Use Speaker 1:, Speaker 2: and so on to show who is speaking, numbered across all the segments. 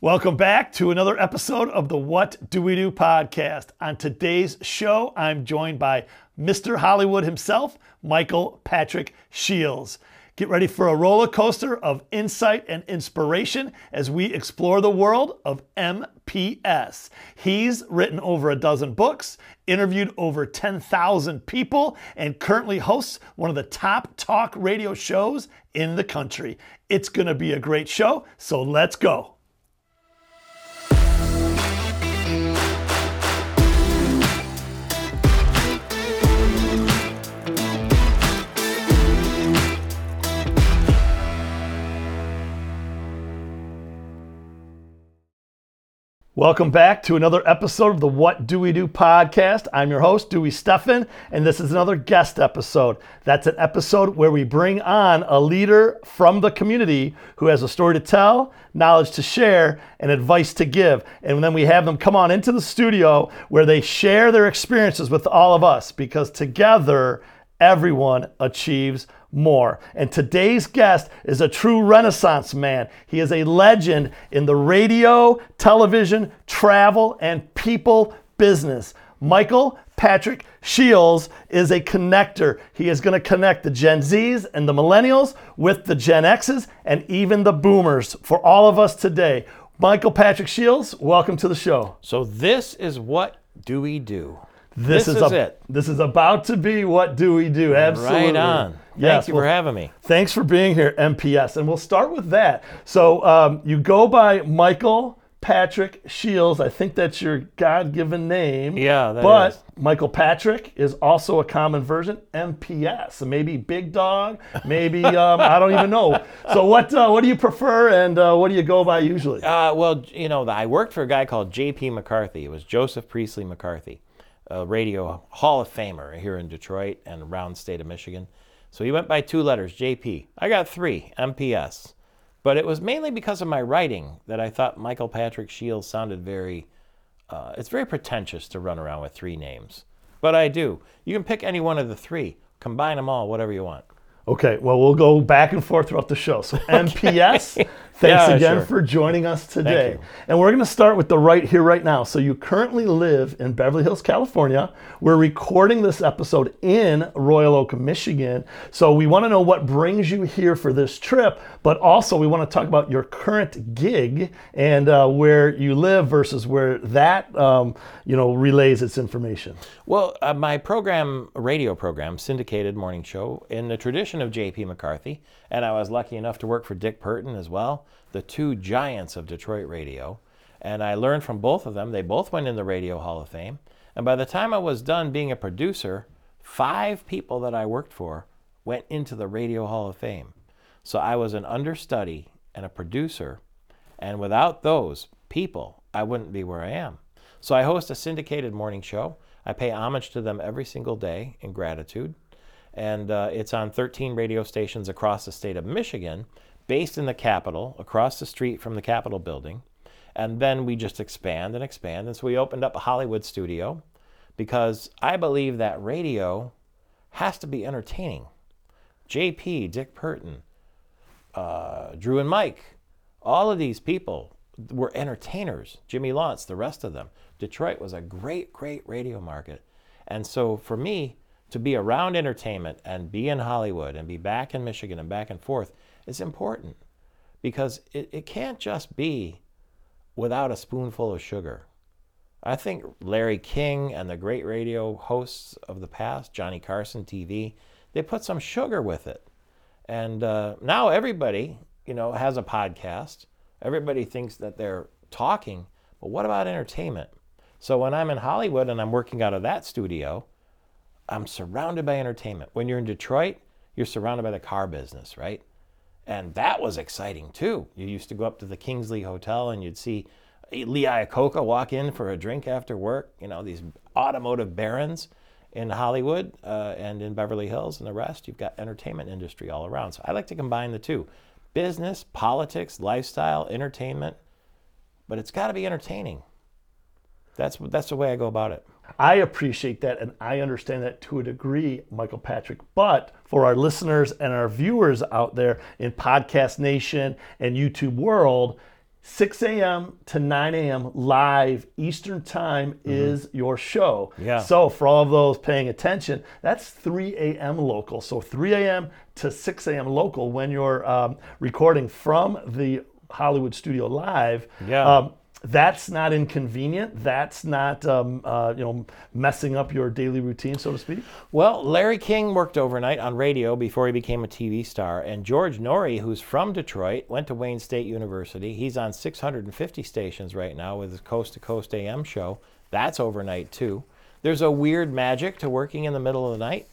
Speaker 1: Welcome back to another episode of the What Dewey Do podcast. On today's show, I'm joined by Mr. Hollywood himself, Michael Patrick Shiels. Get ready for a roller coaster of insight and inspiration as we explore the world of MPS. He's written over a dozen books, interviewed over 10,000 people, and currently hosts one of the top talk radio shows in the country. It's going to be a great show, so let's go. Welcome back to another episode of the What Dewey Do podcast. I'm your host, Dewey Steffen, and this is another guest episode. That's an episode where we bring on a leader from the community who has a story to tell, knowledge to share, and advice to give. And then we have them come on into the studio where they share their experiences with all of us because together, everyone achieves more. And today's guest is a true Renaissance man. He is a legend in the radio, television, travel, and people business. Michael Patrick Shiels is a connector. He is going to connect the Gen Zs and the millennials with the Gen Xs and even the boomers for all of us today. Michael Patrick Shiels, welcome to the show.
Speaker 2: So, this is what do we do?
Speaker 1: This,
Speaker 2: This
Speaker 1: is,
Speaker 2: is
Speaker 1: a-
Speaker 2: it.
Speaker 1: This is about to be what do we do? Absolutely.
Speaker 2: Right on. Thank you
Speaker 1: well,
Speaker 2: for having me.
Speaker 1: Thanks for being here, MPS. And we'll start with that. So um, you go by Michael Patrick Shiels. I think that's your God given name.
Speaker 2: Yeah, that
Speaker 1: But
Speaker 2: is.
Speaker 1: Michael Patrick is also a common version, MPS. So maybe Big Dog, maybe, um, I don't even know. So what, uh, what do you prefer and uh, what do you go by usually?
Speaker 2: Uh, well, you know, I worked for a guy called J.P. McCarthy. It was Joseph Priestley McCarthy, a radio Hall of Famer here in Detroit and around the state of Michigan. So he went by two letters, J.P. I got three, MPS. But it was mainly because of my writing that I thought Michael Patrick Shiels sounded very, uh, it's very pretentious to run around with three names. But I do. You can pick any one of the three, combine them all, whatever you want.
Speaker 1: Okay, well, we'll go back and forth throughout the show. So, MPS, thanks
Speaker 2: Yeah,
Speaker 1: again
Speaker 2: sure.
Speaker 1: for joining us today. And we're going to start with the right here, right now. So, you currently live in Beverly Hills, California. We're recording this episode in Royal Oak, Michigan. So, we want to know what brings you here for this trip, but also we want to talk about your current gig and uh, where you live versus where that, um, you know, relays its information.
Speaker 2: Well, uh, my program, radio program, syndicated morning show, in the tradition of J.P. McCarthy, and I was lucky enough to work for Dick Purtan as well, the two giants of Detroit radio. And I learned from both of them. They both went in the Radio Hall of Fame. And by the time I was done being a producer, five people that I worked for went into the Radio Hall of Fame. So I was an understudy and a producer. And without those people, I wouldn't be where I am. So I host a syndicated morning show. I pay homage to them every single day in gratitude. And uh, it's on 13 radio stations across the state of Michigan, based in the Capitol, across the street from the Capitol building. And then we just expand and expand. And so we opened up a Hollywood studio because I believe that radio has to be entertaining. JP, Dick Purtan, uh, Drew and Mike, all of these people were entertainers. Jimmy Lawrence, the rest of them. Detroit was a great, great radio market. And so for me to be around entertainment and be in Hollywood and be back in Michigan and back and forth is important because it, it can't just be without a spoonful of sugar. I think Larry King and the great radio hosts of the past, Johnny Carson TV, they put some sugar with it. And uh, now everybody, you know, has a podcast. Everybody thinks that they're talking, but what about entertainment? So when I'm in Hollywood and I'm working out of that studio, I'm surrounded by entertainment. When you're in Detroit, you're surrounded by the car business, right? And that was exciting too. You used to go up to the Kingsley Hotel and you'd see Lee Iacocca walk in for a drink after work. You know, these automotive barons in Hollywood uh, and in Beverly Hills and the rest. You've got entertainment industry all around. So I like to combine the two business, politics, lifestyle, entertainment, but it's got to be entertaining. That's, that's the way I go about it.
Speaker 1: I appreciate that and I understand that to a degree, Michael Patrick. But for our listeners and our viewers out there in Podcast Nation and YouTube world, 6 a.m. to 9 a.m. live Eastern Time is your show.
Speaker 2: Yeah.
Speaker 1: So, for all of those paying attention, that's 3 a.m. local. So, 3 a.m. to 6 a.m. local when you're um, recording from the Hollywood studio live.
Speaker 2: Yeah.
Speaker 1: Um, that's not inconvenient. That's not um, uh, you know messing up your daily routine, so to speak.
Speaker 2: Well, Larry King worked overnight on radio before he became a TV star, and George Noory, who's from Detroit, went to Wayne State University. He's on 650 stations right now with his Coast to Coast AM show. That's overnight too. There's a weird magic to working in the middle of the night.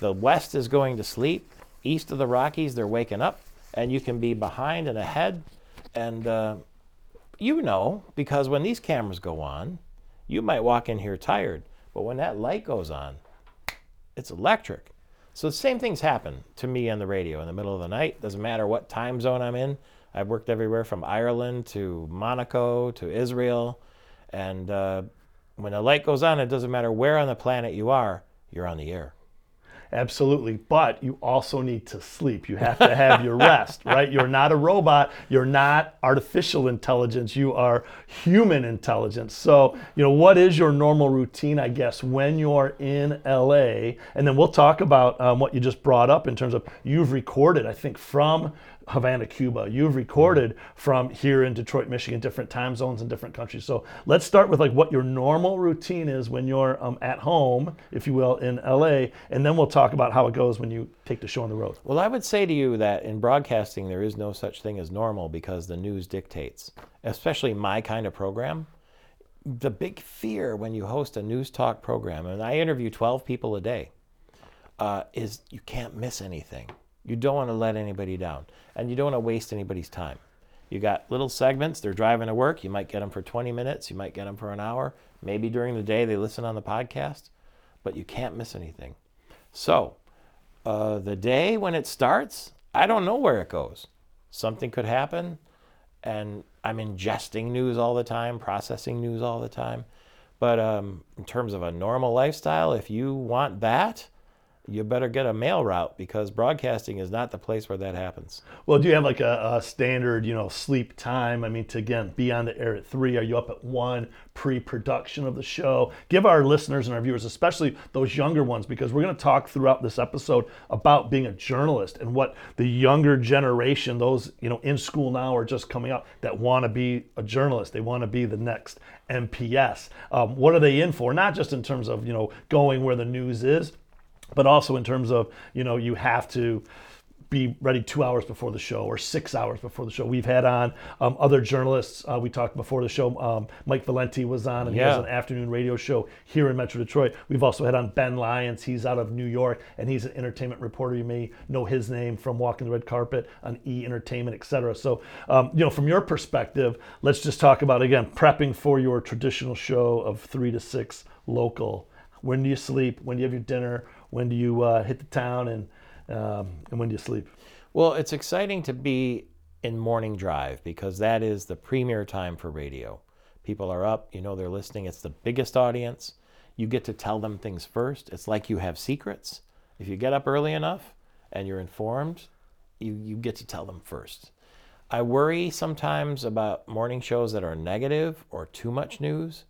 Speaker 2: The West is going to sleep. East of the Rockies, they're waking up, and you can be behind and ahead. And uh, you know, because when these cameras go on, you might walk in here tired, but when that light goes on, it's electric. So the same things happen to me on the radio in the middle of the night. Doesn't matter what time zone I'm in. I've worked everywhere from Ireland to Monaco to Israel, and uh, when the light goes on, it doesn't matter where on the planet you are, you're on the air.
Speaker 1: Absolutely. But you also need to sleep. You have to have your rest, right? You're not a robot. You're not artificial intelligence. You are human intelligence. So, you know, what is your normal routine, I guess, when you're in LA? And then we'll talk about um, what you just brought up in terms of you've recorded, I think, from Havana, Cuba. You've recorded from here in Detroit, Michigan, different time zones and different countries. So let's start with like what your normal routine is when you're um, at home, if you will, in LA, and then we'll talk about how it goes when you take the show on the road.
Speaker 2: Well, I would say to you that in broadcasting, there is no such thing as normal because the news dictates, especially my kind of program. The big fear when you host a news talk program, and I interview 12 people a day, uh, is you can't miss anything. You don't want to let anybody down, and you don't want to waste anybody's time. You got little segments, they're driving to work. You might get them for 20 minutes, you might get them for an hour. Maybe during the day they listen on the podcast, but you can't miss anything. So, uh, the day when it starts, I don't know where it goes. Something could happen, and I'm ingesting news all the time, processing news all the time. But um, in terms of a normal lifestyle, if you want that, you better get a mail route because broadcasting is not the place where that happens.
Speaker 1: Well, do you have like a, a, standard, you know, sleep time? I mean, to again be on the air at three, are you up at one pre-production of the show? Give our listeners and our viewers, especially those younger ones, because we're going to talk throughout this episode about being a journalist and what the younger generation, those you know in school now, or just coming up that want to be a journalist. They want to be the next MPS. Um, what are they in for? Not just in terms of you know going where the news is but also in terms of you know you have to be ready two hours before the show or six hours before the show. We've had on um, other journalists. Uh, we talked before the show. Um, Mike Valenti was on, and
Speaker 2: Yeah.
Speaker 1: he has an afternoon radio show here in Metro Detroit. We've also had on Ben Lyons. He's out of New York, and he's an entertainment reporter. You may know his name from Walking the Red Carpet on E Entertainment, et cetera. So, um, you know, from your perspective, let's just talk about again prepping for your traditional show of three to six local. When do you sleep? When do you have your dinner? When do you uh, hit the town? And um, and when do you sleep?
Speaker 2: Well, it's exciting to be in morning drive because that is the premier time for radio. People are up, you know they're listening. It's the biggest audience. You get to tell them things first. It's like you have secrets. If you get up early enough and you're informed, you, you get to tell them first. I worry sometimes about morning shows that are negative or too much news.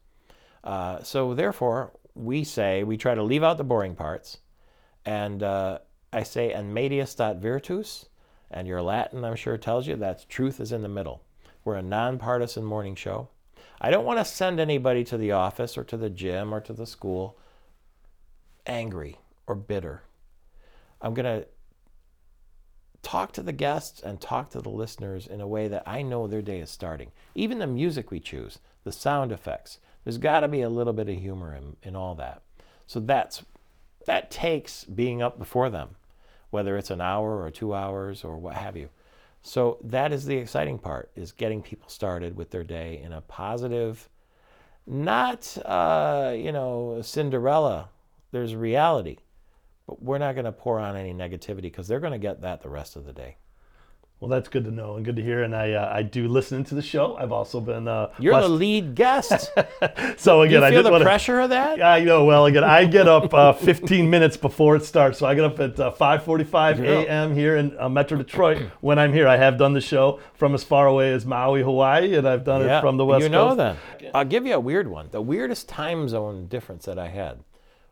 Speaker 2: Uh, so, therefore, we say we try to leave out the boring parts. And uh, I say, and medias stat virtus, and your Latin, I'm sure, tells you that truth is in the middle. We're a nonpartisan morning show. I don't want to send anybody to the office or to the gym or to the school angry or bitter. I'm going to talk to the guests and talk to the listeners in a way that I know their day is starting. Even the music we choose, the sound effects, there's got to be a little bit of humor in, in all that. So that's that takes being up before them, whether it's an hour or two hours or what have you. So that is the exciting part: is getting people started with their day in a positive, not uh, you know Cinderella. There's reality, but we're not going to pour on any negativity because they're going to get that the rest of the day.
Speaker 1: Well, that's good to know and good to hear. And I uh, I do listen to the show. I've also been uh,
Speaker 2: You're the lead guest.
Speaker 1: so again I
Speaker 2: feel
Speaker 1: did
Speaker 2: the
Speaker 1: want to
Speaker 2: pressure of that?
Speaker 1: Yeah, you know, well, again, I get up uh, 15 minutes before it starts. So I get up at uh, 5:45
Speaker 2: Yeah.
Speaker 1: a.m. here in uh, Metro Detroit. When I'm here, I have done the show from as far away as Maui, Hawaii, and I've done it from the West
Speaker 2: you know
Speaker 1: Coast.
Speaker 2: then. I'll give you a weird one. The weirdest time zone difference that I had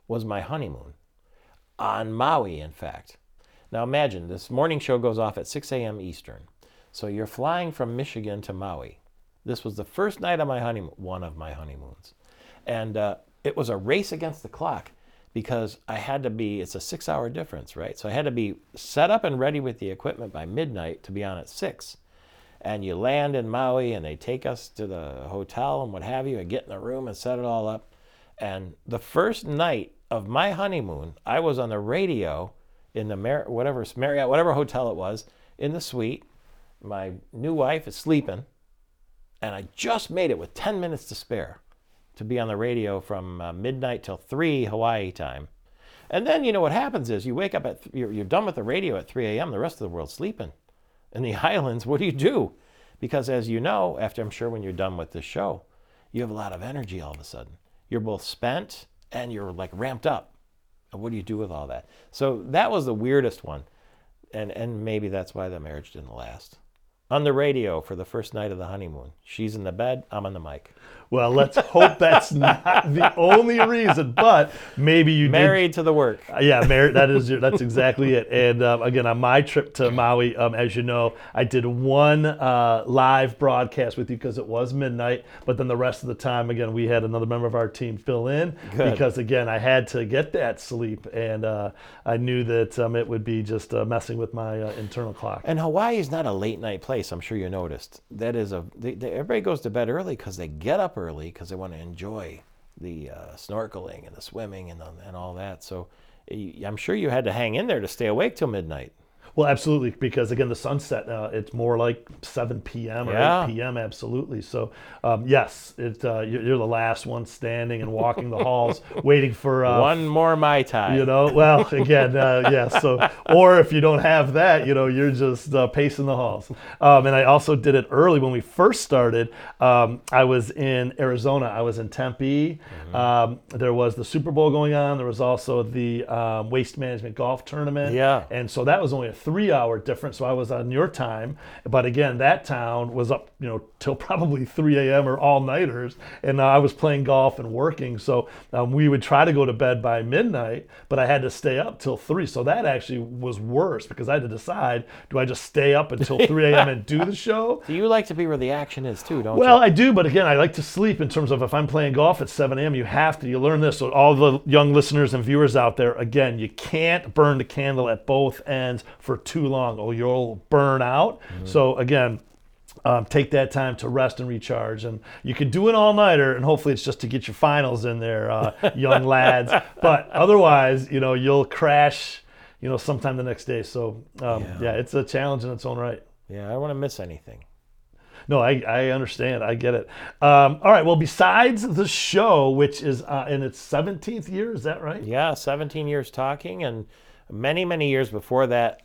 Speaker 2: was my honeymoon on Maui, in fact. Now imagine this morning show goes off at 6 a.m. Eastern. So you're flying from Michigan to Maui. This was the first night of my honeymoon, one of my honeymoons. And uh, it was a race against the clock because I had to be, it's a six hour difference, right? So I had to be set up and ready with the equipment by midnight to be on at six and you land in Maui and they take us to the hotel and what have you and get in the room and set it all up. And the first night of my honeymoon, I was on the radio in the Mar- whatever Marriott, whatever hotel it was, in the suite. My new wife is sleeping, and I just made it with 10 minutes to spare to be on the radio from uh, midnight till 3 Hawaii time. And then, you know, what happens is you wake up at, th- you're, you're done with the radio at 3 a.m., the rest of the world's sleeping in the islands, what do you do? Because as you know, after I'm sure when you're done with this show, you have a lot of energy all of a sudden. You're both spent and you're like ramped up. What do you do with all that? So that was the weirdest one. And and maybe that's why the marriage didn't last. On the radio for the first night of the honeymoon. She's in the bed, I'm on the mic.
Speaker 1: Well, let's hope that's not the only reason, but maybe you did
Speaker 2: Married to the work.
Speaker 1: Uh, Yeah, Mar- that is your, that's exactly it. And um, again, on my trip to Maui, um, as you know, I did one uh, live broadcast with you because it was midnight. But then the rest of the time, again, we had another member of our team fill in
Speaker 2: Good.
Speaker 1: because again, I had to get that sleep, and uh, I knew that um, it would be just uh, messing with my uh, internal clock.
Speaker 2: And Hawaii is not a late night place. I'm sure you noticed. That is a they, they, everybody goes to bed early because they get up early because they want to enjoy the uh, snorkeling and the swimming and and all that. So I'm sure you had to hang in there to stay awake till midnight.
Speaker 1: Well, absolutely, because again, the sunset uh, it's more like 7 p.m. or
Speaker 2: Yeah.
Speaker 1: 8 p.m. Absolutely. So, um, yes, it, uh, you're, you're the last one standing and walking the halls, waiting for uh,
Speaker 2: One more mai tai.
Speaker 1: You know, well, again, uh, yes. So, or if you don't have that, you know, you're just uh, pacing the halls. Um, and I also did it early when we first started. Um, I was in Arizona. I was in Tempe. Um, there was the Super Bowl going on. There was also the um, Waste Management Golf Tournament.
Speaker 2: Yeah.
Speaker 1: And so that was only a three-hour difference. So I was on your time, but again, that town was up, you know, till probably 3 a.m. or all nighters, and uh, I was playing golf and working. So um, we would try to go to bed by midnight, but I had to stay up till three. So that actually was worse because I had to decide: do I just stay up until 3 a.m. and do the show?
Speaker 2: So you like to be where the action is too, don't
Speaker 1: Well,
Speaker 2: you?
Speaker 1: I do, but again, I like to sleep in terms of if I'm playing golf at 7 a.m., you have to. You learn this. So, all the young listeners and viewers out there, again, you can't burn the candle at both ends for too long or you'll burn out. So, again, um, take that time to rest and recharge. And you can do an all nighter, and hopefully it's just to get your finals in there, uh, young lads. But otherwise, you know, you'll crash, you know, sometime the next day. So, um,
Speaker 2: Yeah.
Speaker 1: yeah, it's a challenge in its own right.
Speaker 2: Yeah, I don't want to miss anything.
Speaker 1: No, I, I understand. I get it. Um, all right. Well, besides the show, which is uh, in its 17th year, is that right?
Speaker 2: Yeah, 17 years talking, and many, many years before that,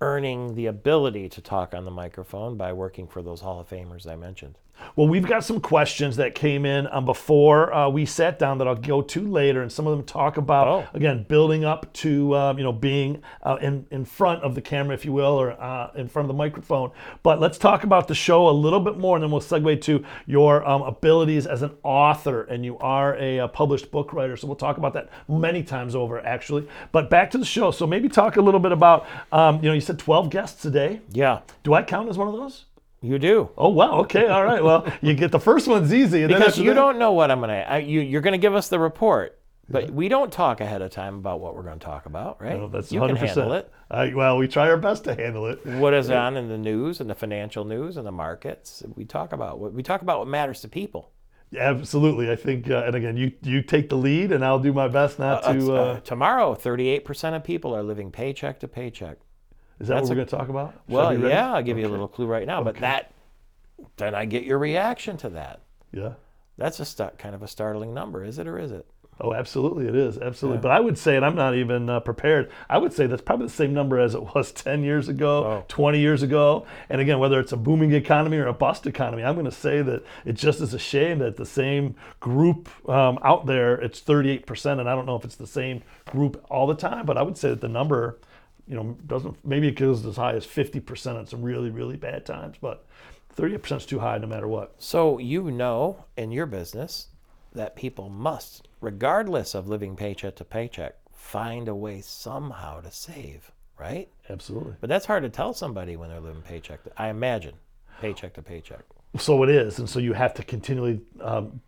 Speaker 2: earning the ability to talk on the microphone by working for those Hall of Famers I mentioned.
Speaker 1: Well, we've got some questions that came in um, before uh, we sat down that I'll go to later, and some of them talk about
Speaker 2: Oh.
Speaker 1: again building up to um, you know being uh, in in front of the camera, if you will, or uh, in front of the microphone. But let's talk about the show a little bit more, and then we'll segue to your um, abilities as an author, and you are a, uh published book writer. So we'll talk about that many times over, actually. But back to the show. So maybe talk a little bit about um, you know you said 12 guests a day.
Speaker 2: Yeah,
Speaker 1: Do I count as one of those?
Speaker 2: You do.
Speaker 1: Oh wow. Okay. All right. Well, you get the first one's easy, and then
Speaker 2: Because you
Speaker 1: that-
Speaker 2: don't know what I'm gonna. I, you you're gonna give us the report, but we don't talk ahead of time about what we're gonna talk about, right?
Speaker 1: No, that's
Speaker 2: you
Speaker 1: 100%.
Speaker 2: can handle it.
Speaker 1: I, well, we try our best to handle it.
Speaker 2: What is on in the news and the financial news and the markets? We talk about what we talk about what matters to people.
Speaker 1: Absolutely. I think, uh, and again, you you take the lead, and I'll do my best not
Speaker 2: Uh,
Speaker 1: to.
Speaker 2: uh,
Speaker 1: Uh,
Speaker 2: tomorrow, 38% of people are living paycheck to paycheck.
Speaker 1: Is that what we're going to talk about? Should
Speaker 2: Well, yeah, I'll give you a little clue right now, but that then I get your reaction to that.
Speaker 1: Yeah.
Speaker 2: That's a sta- kind of a startling number, is it or is it?
Speaker 1: Oh, absolutely, it is absolutely. But I would say, and I'm not even uh, prepared. I would say that's probably the same number as it was 10 years ago,
Speaker 2: Oh.
Speaker 1: 20 years ago. And again, whether it's a booming economy or a bust economy, I'm going to say that it just is a shame that the same group um, out there, it's 38%, and I don't know if it's the same group all the time, but I would say that the number, you know, doesn't. Maybe it goes as high as 50% on some really, really bad times, but 30% is too high no matter what.
Speaker 2: So you know in your business that people must, regardless of living paycheck to paycheck, find a way somehow to save, right?
Speaker 1: Absolutely.
Speaker 2: But that's hard to tell somebody when they're living paycheck. To, I imagine paycheck to paycheck.
Speaker 1: So it is, and so you have to continually um,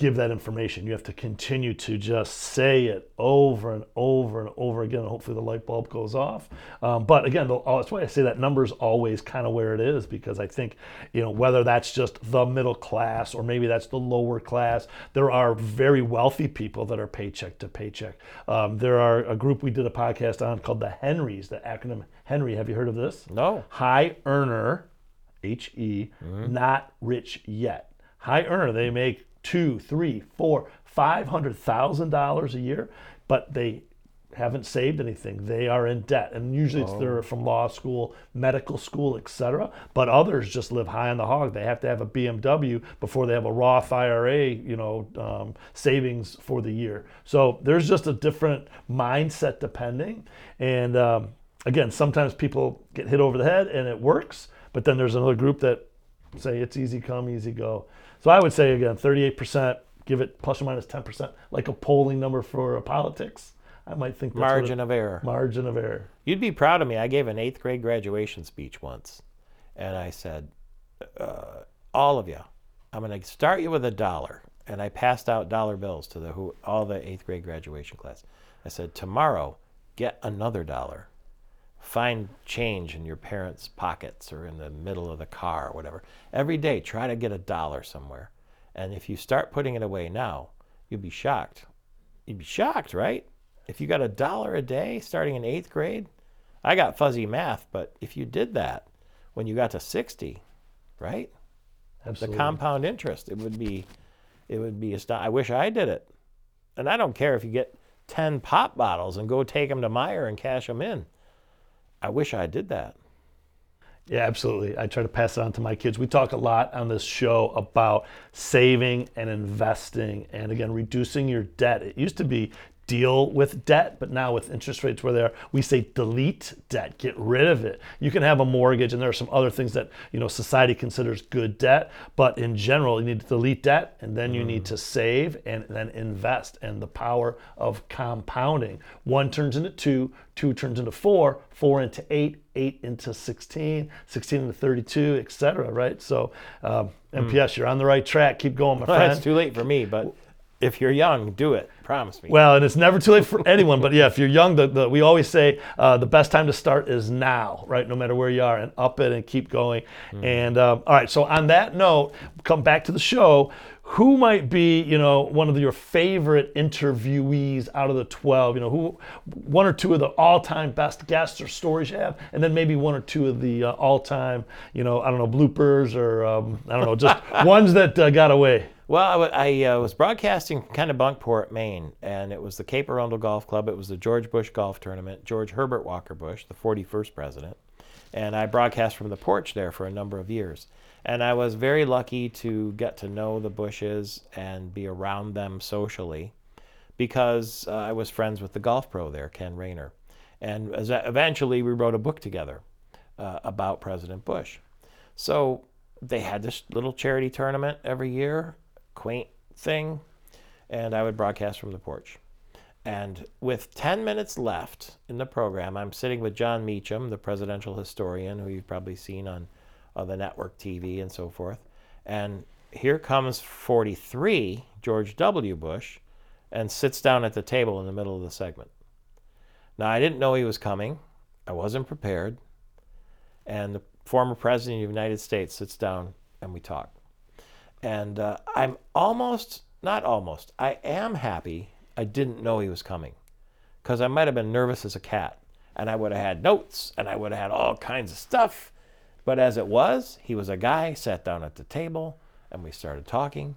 Speaker 1: give that information. You have to continue to just say it over and over and over again. And hopefully, the light bulb goes off. Um, but again, the- oh, that's why I say that number is always kind of where it is because I think, you know, whether that's just the middle class or maybe that's the lower class, there are very wealthy people that are paycheck to paycheck. Um, there are a group we did a podcast on called the Henrys, the acronym Henry. Have you heard of this?
Speaker 2: No.
Speaker 1: high earner, H E, not rich yet. High earner, they make two, three, four, five hundred thousand dollars a year, but they haven't saved anything. They are in debt, and usually it's they're from law school, medical school, etc. But others just live high on the hog. They have to have a BMW before they have a Roth IRA, you know, um, savings for the year. So there's just a different mindset depending, and um, again, sometimes people get hit over the head and it works, but then there's another group that say it's easy come, easy go. So I would say again, 38%, give it plus or minus 10%, like a polling number for politics. I might think that's
Speaker 2: Margin
Speaker 1: it-
Speaker 2: of error.
Speaker 1: margin of error.
Speaker 2: You'd be proud of me. I gave an eighth grade graduation speech once, and I said, uh, "All of you, I'm going to start you with a dollar." And I passed out dollar bills to the who all the eighth grade graduation class. I said, "Tomorrow, get another dollar. Find change in your parents' pockets or in the middle of the car or whatever. Every day, try to get a dollar somewhere. And if you start putting it away now, you'll be shocked. You'd be shocked, right? If you got a dollar a day starting in eighth grade, I got fuzzy math, but if you did that when you got to 60, right?
Speaker 1: Absolutely.
Speaker 2: The compound interest, it would be, it would be, ast- I wish I did it. And I don't care if you get 10 pop bottles and go take them to Meijer and cash them in. I wish I did that.
Speaker 1: Yeah, absolutely. I try to pass it on to my kids. We talk a lot on this show about saving and investing and again reducing your debt. It used to be deal with debt, but now with interest rates where they are, we say delete debt, get rid of it. You can have a mortgage and there are some other things that, you know, society considers good debt, but in general, you need to delete debt and then you need to save and then invest and the power of compounding. One turns into two, two turns into four, four into eight, eight into 16, 16 into 32, et cetera, right? So, um, MPS, you're on the right track. Keep going, my
Speaker 2: Well,
Speaker 1: friend.
Speaker 2: it's too late for me, but if you're young, do it. Promise me.
Speaker 1: Well, and it's never too late for anyone. But yeah, if you're young, the, the, we always say uh, the best time to start is now, right? No matter where you are, and up it and keep going. And um, all right, so on that note, come back to the show. Who might be, you know, one of your favorite interviewees out of the 12? You know, who, one or two of the all-time best guests or stories you have, and then maybe one or two of the uh, all-time, you know, I don't know, bloopers or um, I don't know, just ones that uh, got away.
Speaker 2: Well, I, I uh, was broadcasting Kennebunkport, Maine, and it was the Cape Arundel Golf Club. It was the George Bush Golf Tournament. George Herbert Walker Bush, the 41st president, and I broadcast from the porch there for a number of years. And I was very lucky to get to know the Bushes and be around them socially, because uh, I was friends with the golf pro there, Ken Raynor, and eventually we wrote a book together uh, about President Bush. So they had this little charity tournament every year, quaint thing, and I would broadcast from the porch. And with 10 minutes left in the program, I'm sitting with Jon Meacham, the presidential historian, who you've probably seen on, on the network TV and so forth. And here comes 43, George W. Bush, and sits down at the table in the middle of the segment. Now, I didn't know he was coming, I wasn't prepared and the former president of the United States sits down and we talk. And uh, I'm almost, not almost, I am happy I didn't know he was coming because I might have been nervous as a cat and I would have had notes and I would have had all kinds of stuff. But as it was, he was a guy, sat down at the table, and we started talking.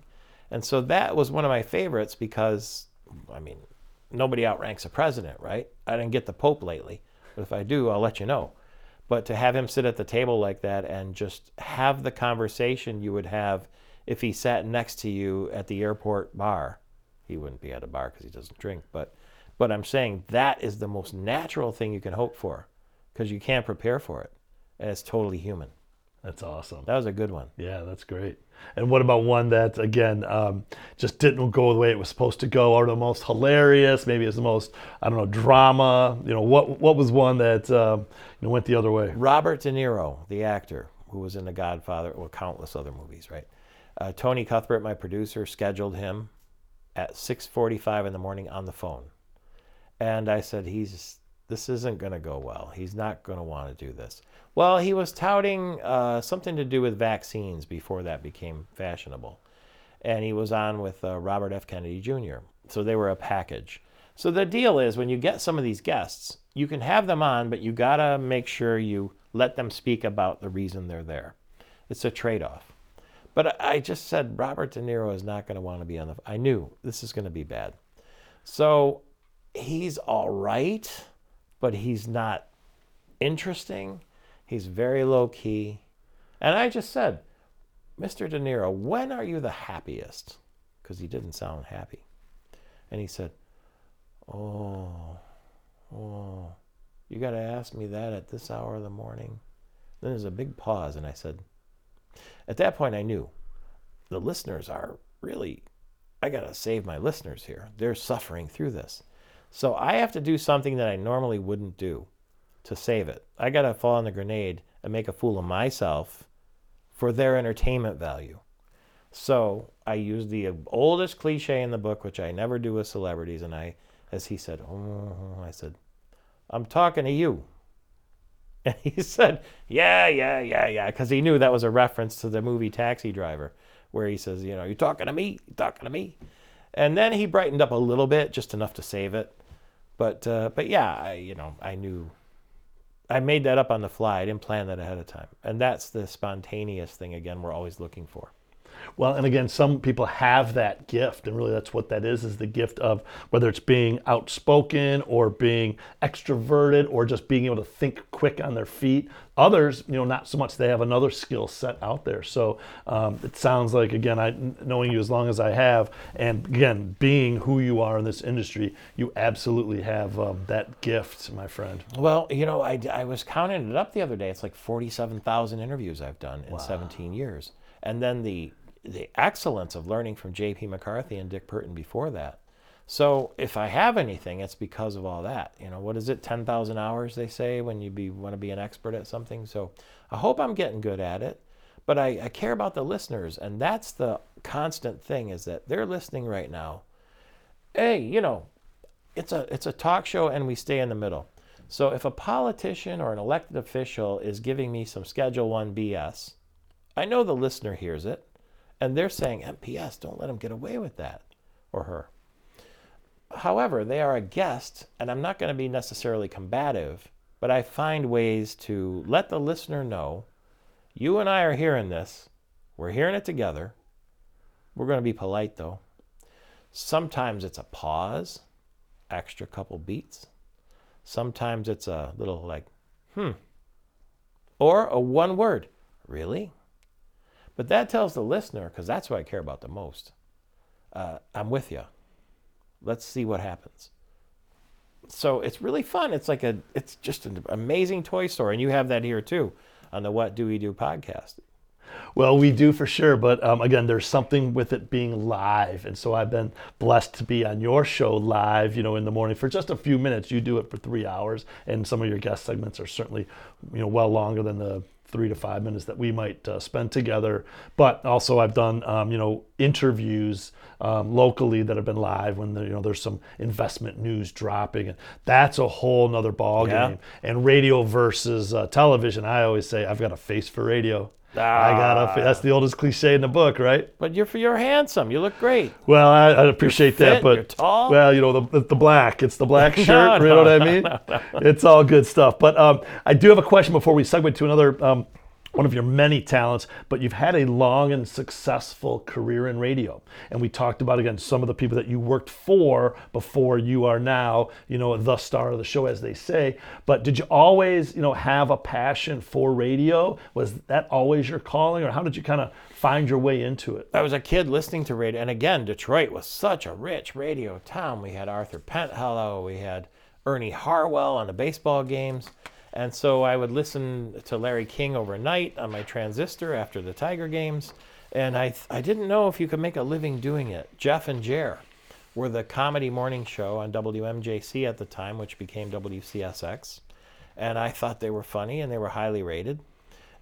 Speaker 2: And so that was one of my favorites because I mean, nobody outranks a president, right? I didn't get the Pope lately, but if I do, I'll let you know. But to have him sit at the table like that and just have the conversation you would have if he sat next to you at the airport bar, he wouldn't be at a bar because he doesn't drink. But, but I'm saying that is the most natural thing you can hope for because you can't prepare for it. And it's totally human.
Speaker 1: That's awesome.
Speaker 2: That was a good one.
Speaker 1: Yeah, that's great. And what about one that again um, just didn't go the way it was supposed to go, or the most hilarious? Maybe it's the most I don't know drama. You know, what what was one that um, you know went the other way?
Speaker 2: Robert De Niro, the actor who was in The Godfather, well, countless other movies, right? Uh, Tony Cuthbert, my producer, scheduled him at 6:45 in the morning on the phone, and I said, "He's this isn't going to go well. He's not going to want to do this." Well, he was touting uh, something to do with vaccines before that became fashionable. And he was on with uh, Robert F. Kennedy Jr. So they were a package. So the deal is when you get some of these guests, you can have them on, but you got to make sure you let them speak about the reason they're there. It's a trade off. But I just said Robert De Niro is not going to want to be on the. I knew this is going to be bad. So he's all right, but he's not interesting He's very low key. And I just said, Mr. De Niro, when are you the happiest? Because he didn't sound happy. And he said, Oh, oh, you got to ask me that at this hour of the morning. Then there's a big pause, and I said, At that point, I knew the listeners are really, I got to save my listeners here. They're suffering through this. So I have to do something that I normally wouldn't do to save it. I got to fall on the grenade and make a fool of myself for their entertainment value. So I used the oldest cliche in the book, which I never do with celebrities. And I, as he said, oh, I said, I'm talking to you. And he said, yeah, yeah, yeah, yeah, because he knew that was a reference to the movie Taxi Driver, where he says, you know, you're talking to me, you're talking to me. And then he brightened up a little bit, just enough to save it. But, uh, but yeah, I, you know, I knew I made that up on the fly. I didn't plan that ahead of time. And that's the spontaneous thing, again, we're always looking for.
Speaker 1: Well, and again, some people have that gift, and really that's what that is, is the gift of whether it's being outspoken or being extroverted or just being able to think quick on their feet. Others, you know, not so much. They have another skill set out there. So um, it sounds like, again, I knowing you as long as I have, and again, being who you are in this industry, you absolutely have um, that gift, my friend.
Speaker 2: Well, you know, I, I was counting it up the other day. It's like 47,000 interviews I've done in wow. 17 years. And then the the excellence of learning from J.P. McCarthy and Dick Purtan before that. So if I have anything, it's because of all that. You know, what is it? Ten thousand hours they say when you be want to be an expert at something. So I hope I'm getting good at it. But I, I care about the listeners, and that's the constant thing is that they're listening right now. Hey, you know, it's a it's a talk show, and we stay in the middle. So if a politician or an elected official is giving me some Schedule One BS, I know the listener hears it. And they're saying, MPS, don't let them get away with that, or her. However, they are a guest, and I'm not going to be necessarily combative, but I find ways to let the listener know you and I are hearing this. We're hearing it together. We're going to be polite, though. Sometimes it's a pause, extra couple beats. Sometimes it's a little like, hmm. Or a one word, really? But that tells the listener, because that's what I care about the most. Uh, I'm with you. Let's see what happens. So it's really fun. It's like a, it's just an amazing toy store, and you have that here too, on the What Dewey Do podcast.
Speaker 1: Well, we do for sure, but um, again, there's something with it being live, and so I've been blessed to be on your show live, you know, in the morning for just a few minutes. You do it for three hours, and some of your guest segments are certainly, you know, well longer than the three to five minutes that we might uh, spend together. But also, I've done um, you know interviews um, locally that have been live when the, you know there's some investment news dropping, and that's a whole nother ball yeah. game. And radio versus uh, television, I always say I've got a face for radio. Ah. I got a. That's the oldest cliche in the book, right?
Speaker 2: But you're you're handsome. You look great.
Speaker 1: Well, I, I appreciate
Speaker 2: fit,
Speaker 1: that, but
Speaker 2: you're tall.
Speaker 1: well, you know the the black. It's the black shirt.
Speaker 2: no,
Speaker 1: you know what I mean? No, no, it's all good stuff. But um, I do have a question before we segue to another um, one of your many talents, but you've had a long and successful career in radio. And we talked about again some of the people that you worked for before you are now, you know, the star of the show, as they say. But did you always, you know, have a passion for radio? Was that always your calling, or how did you kind of find your way into it?
Speaker 2: I was a kid listening to radio, and again, Detroit was such a rich radio town. We had Arthur Penhallow, we had Ernie Harwell on the baseball games. And so I would listen to Larry King overnight on my transistor after the Tiger games. And I, I didn't know if you could make a living doing it. Jeff and Jer were the comedy morning show on WMJC at the time, which became WCSX. And I thought they were funny and they were highly rated.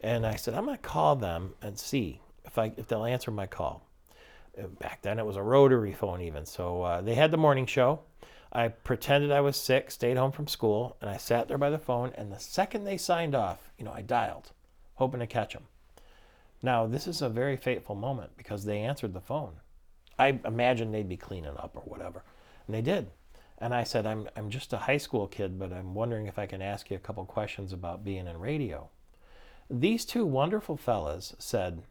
Speaker 2: And I said, I'm going to call them and see if, I, if they'll answer my call. Back then it was a rotary phone, even. So uh, they had the morning show. I pretended I was sick, stayed home from school, and I sat there by the phone. And the second they signed off, you know, I dialed, hoping to catch them. Now, this is a very fateful moment because they answered the phone. I imagined they'd be cleaning up or whatever, and they did. And I said, I'm, I'm just a high school kid, but I'm wondering if I can ask you a couple questions about being in radio. These two wonderful fellas said,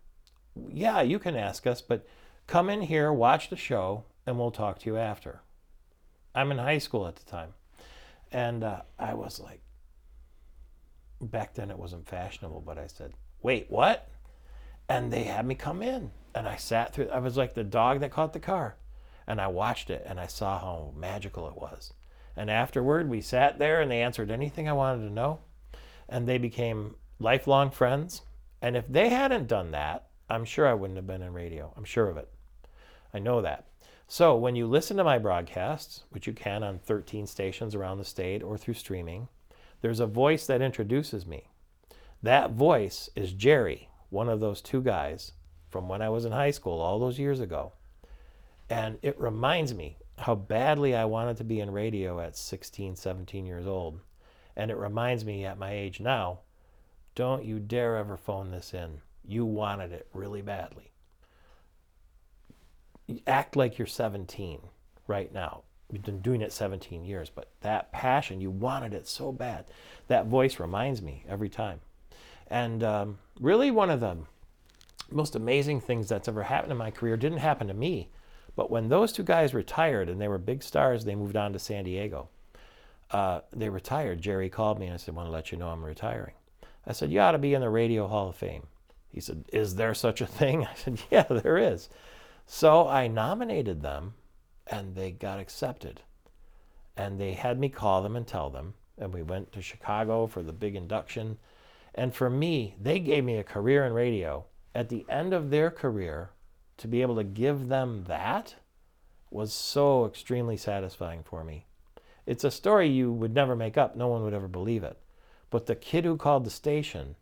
Speaker 2: Yeah, you can ask us, but come in here, watch the show, and we'll talk to you after. I'm in high school at the time. And uh, I was like, back then it wasn't fashionable, but I said, wait, what? And they had me come in. And I sat through, I was like the dog that caught the car. And I watched it and I saw how magical it was. And afterward, we sat there and they answered anything I wanted to know. And they became lifelong friends. And if they hadn't done that, I'm sure I wouldn't have been in radio. I'm sure of it. I know that. So when you listen to my broadcasts, which you can on 13 stations around the state or through streaming, there's a voice that introduces me. That voice is Jerry, one of those two guys from when I was in high school all those years ago. And it reminds me how badly I wanted to be in radio at 16, 17 years old. And it reminds me at my age now don't you dare ever phone this in. You wanted it really badly act like you're 17 right now. You've been doing it 17 years, but that passion, you wanted it so bad. That voice reminds me every time. And um, really, one of the most amazing things that's ever happened in my career didn't happen to me. But when those two guys retired and they were big stars, they moved on to San Diego. Uh, they retired. Jerry called me and I said, I want to let you know I'm retiring. I said, You ought to be in the Radio Hall of Fame. He said, Is there such a thing? I said, Yeah, there is. So I nominated them and they got accepted. And they had me call them and tell them. And we went to Chicago for the big induction. And for me, they gave me a career in radio. At the end of their career, to be able to give them that was so extremely satisfying for me. It's a story you would never make up, no one would ever believe it. But the kid who called the station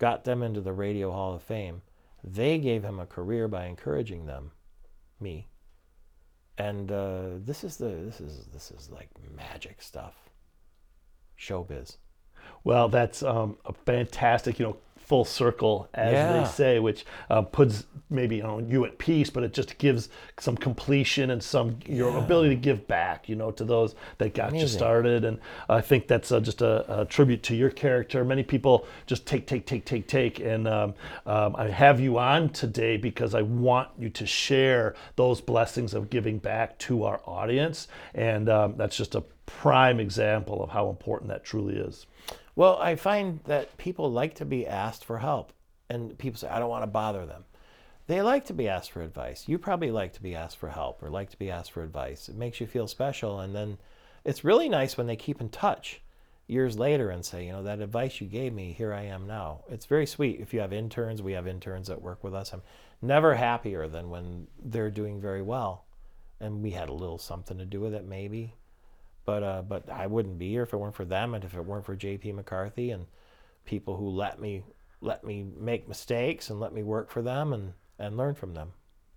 Speaker 2: got them into the Radio Hall of Fame. They gave him a career by encouraging them, me. And uh, this is the this is this is like magic stuff. Showbiz.
Speaker 1: Well, that's um, a fantastic, you know, full circle, as
Speaker 2: Yeah.
Speaker 1: they say, which uh, puts maybe you, know, you at peace, but it just gives some completion and some your ability to give back, you know, to those that got you started. And I think that's uh, just a, a tribute to your character. Many people just take, take, take, take, take, and um, um, I have you on today because I want you to share those blessings of giving back to our audience, and um, that's just a prime example of how important that truly is.
Speaker 2: Well, I find that people like to be asked for help, and people say, I don't want to bother them. They like to be asked for advice. You probably like to be asked for help or like to be asked for advice. It makes you feel special, and then it's really nice when they keep in touch years later and say, you know, that advice you gave me, here I am now. It's very sweet. If you have interns, we have interns that work with us. I'm never happier than when they're doing very well. And we had a little something to do with it, maybe but uh, but I wouldn't be here if it weren't for them and if it weren't for J.P. McCarthy and people who let me let me make mistakes and let me work for them and and learn from them.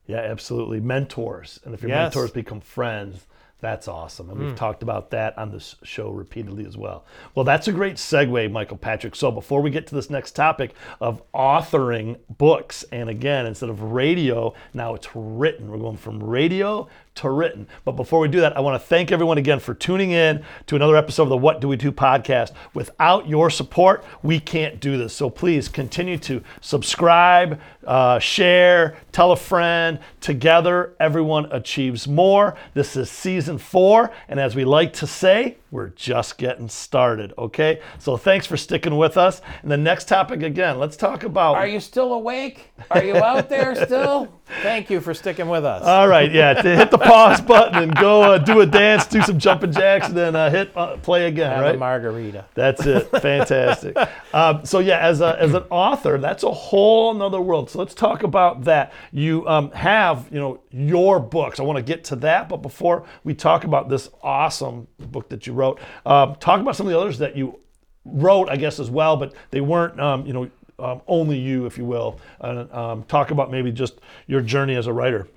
Speaker 1: Yeah, absolutely. Mentors. And if your
Speaker 2: Yes.
Speaker 1: mentors become friends, that's awesome. And we've talked about that on this show repeatedly as well. Well, that's a great segue, Michael Patrick. So before we get to this next topic of authoring books, and again, instead of radio, now it's written. We're going from radio to written. But before we do that, I want to thank everyone again for tuning in to another episode of the What Dewey Do podcast. Without your support, we can't do this. So please continue to subscribe, uh, share, tell a friend. Together, everyone achieves more. This is season four, and as we like to say, we're just getting started, okay? So thanks for sticking with us. And the next topic again, let's talk about.
Speaker 2: Are you still awake? Are you out there still? Thank you for sticking with us.
Speaker 1: All right, yeah, hit the pause button and go uh, do a dance, do some jumping jacks, and then uh, hit uh, play again,
Speaker 2: Have
Speaker 1: right?
Speaker 2: a margarita.
Speaker 1: That's it. Fantastic. um, so yeah, as a, as an author, that's a whole nother world. So let's talk about that. You um, have you know your books. I want to get to that, but before we talk about this awesome book that you wrote, um, talk about some of the others that you wrote, I guess as well, but they weren't um, you know. Um, only you, if you will, um, talk about maybe just your journey as a writer.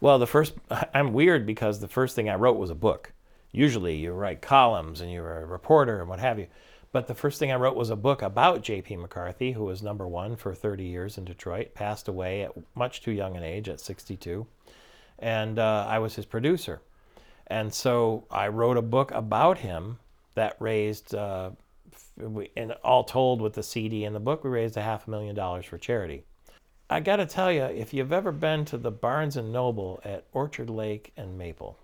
Speaker 2: Well, the first, I'm weird because the first thing I wrote was a book. Usually you write columns and you're a reporter and what have you. But the first thing I wrote was a book about J.P. McCarthy, who was number one for 30 years in Detroit, passed away at much too young an age, at 62. And uh, I was his producer. And so I wrote a book about him that raised, uh, and all told with the CD and the book, we raised a half a million dollars for charity. I got to tell you, if you've ever been to the Barnes and Noble at Orchard Lake and Maple,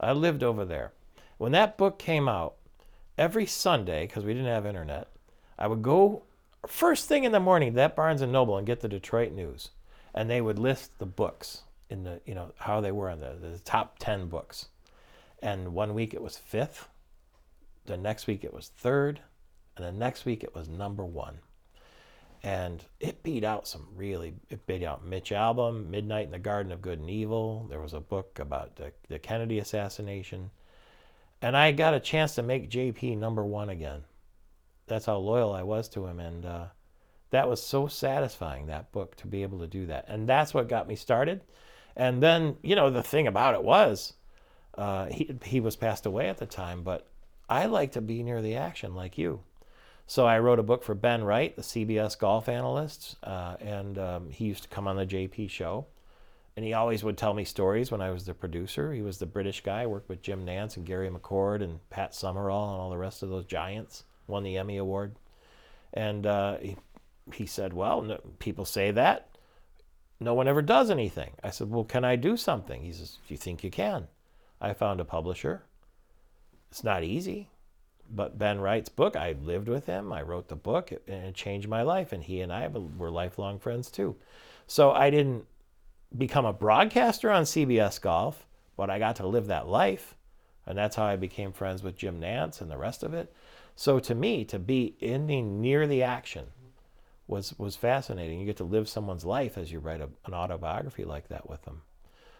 Speaker 2: I lived over there. When that book came out, every Sunday, because we didn't have internet, I would go first thing in the morning to that Barnes and Noble and get the Detroit news, and they would list the books in the you know how they were on the, the top ten books, and one week it was fifth, the next week it was third, and the next week it was number one. And it beat out some really it beat out Mitch Albom midnight in the garden of good and evil. There was a book about the, the kennedy assassination. And i got a chance to make jp number one again. That's how loyal i was to him. And uh, that was so satisfying that book to be able to do that. And that's what got me started. And then you know the thing about it was uh, he, he was passed away at the time but i like to be near the action like you so I wrote a book for Ben Wright, the CBS golf analyst, uh, and um, he used to come on the JP show. And he always would tell me stories when I was the producer. He was the British guy, worked with Jim Nantz and Gary McCord and Pat Summerall and all the rest of those giants, won the Emmy Award. And uh, he, he said, Well, no, people say that. No one ever does anything. I said, Well, can I do something? He says, Do you think you can? I found a publisher. It's not easy but Ben Wright's book, I lived with him. I wrote the book, and it changed my life. And he and I were lifelong friends too. So I didn't become a broadcaster on CBS Golf, but I got to live that life, and that's how I became friends with Jim Nantz and the rest of it. So to me, to be in the near the action was was fascinating. You get to live someone's life as you write a, an autobiography like that with them.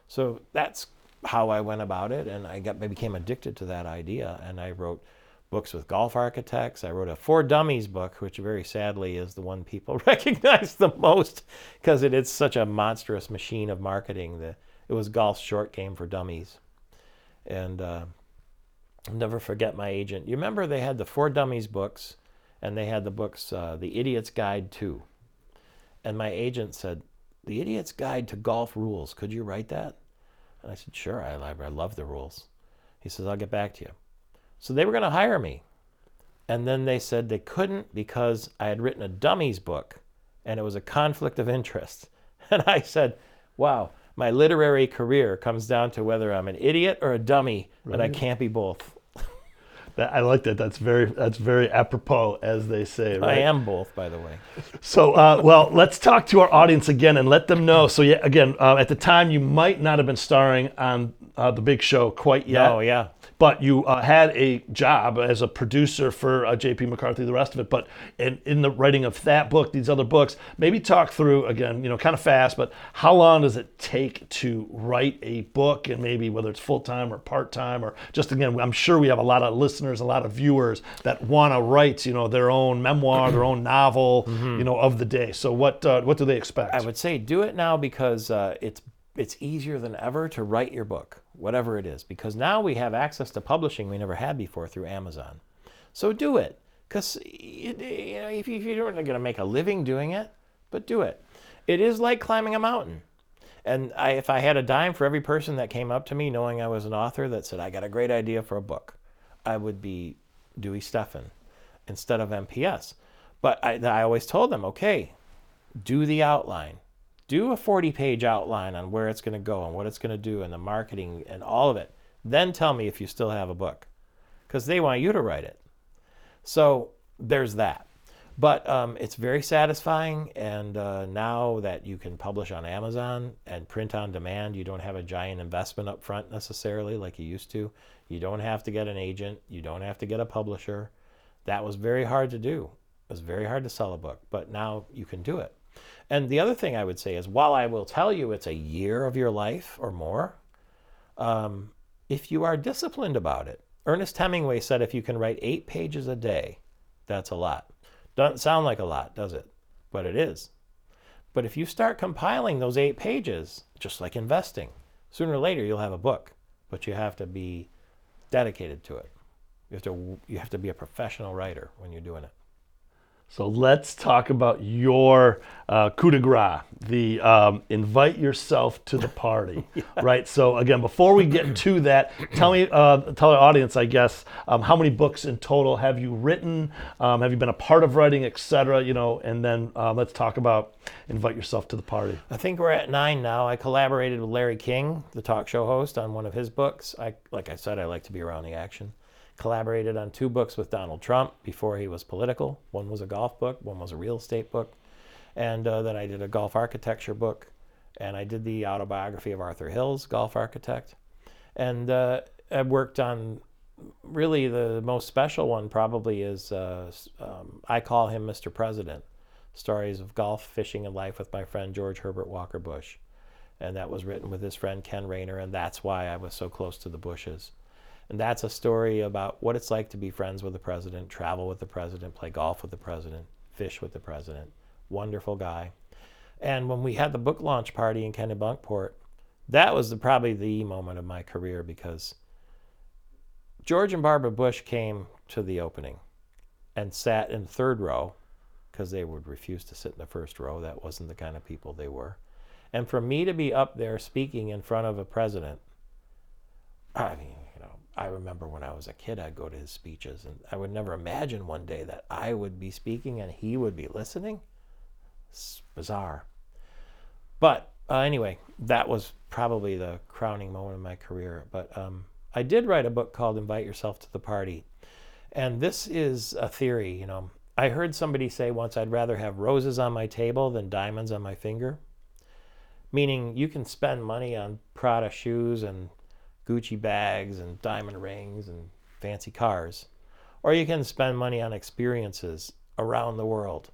Speaker 2: So that's how I went about it, and I got I became addicted to that idea, and I wrote books with golf architects. I wrote a For Dummies book, which very sadly is the one people recognize the most because it is such a monstrous machine of marketing. The, it was golf's short game for dummies. And uh, I'll never forget my agent. You remember they had the For Dummies books and they had the books uh, The Idiot's Guide to. And my agent said, The Idiot's Guide to Golf Rules. Could you write that? And I said, Sure, I, I love the rules. He says, I'll get back to you. So they were going to hire me. And then they said they couldn't because I had written a dummies book and it was a conflict of interest. And I said, wow, my literary career comes down to whether I'm an idiot or a dummy, and I can't be both.
Speaker 1: That, I like that. That's very that's very apropos, as they say. Right?
Speaker 2: I am both, by the way.
Speaker 1: So, uh, well, let's talk to our audience again and let them know. So, yeah, again, uh, at the time, you might not have been starring on uh, the big show quite yet.
Speaker 2: Oh, yeah.
Speaker 1: But you uh, had a job as a producer for uh, J.P. McCarthy, the rest of it. But in, in the writing of that book, these other books, maybe talk through again, you know, kind of fast, but how long does it take to write a book and maybe whether it's full time or part time or just again, I'm sure we have a lot of listeners, a lot of viewers that want to write, you know, their own memoir, their own novel, you know, of the day. So what uh, what do they expect?
Speaker 2: I would say do it now because uh, it's it's easier than ever to write your book, whatever it is, because now we have access to publishing we never had before through Amazon. So do it, because you know if, you, you're not going to make a living doing it, but do it. It is like climbing a mountain, And I, if I had a dime for every person that came up to me knowing I was an author that said, I got a great idea for a book, I would be Dewey Steffen instead of MPS. But I, I always told them, okay, do the outline. Do a 40 page outline on where it's going to go and what it's going to do and the marketing and all of it. Then tell me if you still have a book because they want you to write it. So there's that. But um, it's very satisfying. And uh, now that you can publish on Amazon and print on demand, you don't have a giant investment up front necessarily like you used to. You don't have to get an agent, you don't have to get a publisher. That was very hard to do. It was very hard to sell a book, but now you can do it. And the other thing I would say is while I will tell you it's a year of your life or more, um, if you are disciplined about it, Ernest Hemingway said if you can write eight pages a day, that's a lot. Doesn't sound like a lot, does it? But it is. But if you start compiling those eight pages, just like investing, sooner or later you'll have a book, but you have to be dedicated to it. You have to, you have to be a professional writer when you're doing it.
Speaker 1: So let's talk about your uh, coup de grace, the um, invite yourself to the party, yeah. right? So again, before we get to that, tell me, uh, tell our audience, I guess, um, how many books in total have you written? Um, have you been a part of writing, etc. You know, and then uh, let's talk about invite yourself to the party.
Speaker 2: I think we're at nine now. I collaborated with Larry King, the talk show host, on one of his books. I, like I said, I like to be around the action collaborated on two books with Donald Trump before he was political. One was a golf book, one was a real estate book. And uh, then I did a golf architecture book. And I did the autobiography of Arthur Hills, golf architect. And uh, I worked on really the most special one, probably, is uh, um, I Call Him Mr. President Stories of Golf, Fishing, and Life with my friend George Herbert Walker Bush. And that was written with his friend Ken Raynor. And that's why I was so close to the Bushes. And that's a story about what it's like to be friends with the president, travel with the president, play golf with the president, fish with the president. Wonderful guy. And when we had the book launch party in Kennebunkport, that was the, probably the moment of my career because George and Barbara Bush came to the opening and sat in third row because they would refuse to sit in the first row. That wasn't the kind of people they were. And for me to be up there speaking in front of a president, I mean, I remember when I was a kid, I'd go to his speeches, and I would never imagine one day that I would be speaking and he would be listening. It's bizarre. But uh, anyway, that was probably the crowning moment of my career. But um, I did write a book called Invite Yourself to the Party. And this is a theory, you know. I heard somebody say once I'd rather have roses on my table than diamonds on my finger. Meaning you can spend money on Prada shoes and Gucci bags and diamond rings and fancy cars. Or you can spend money on experiences around the world.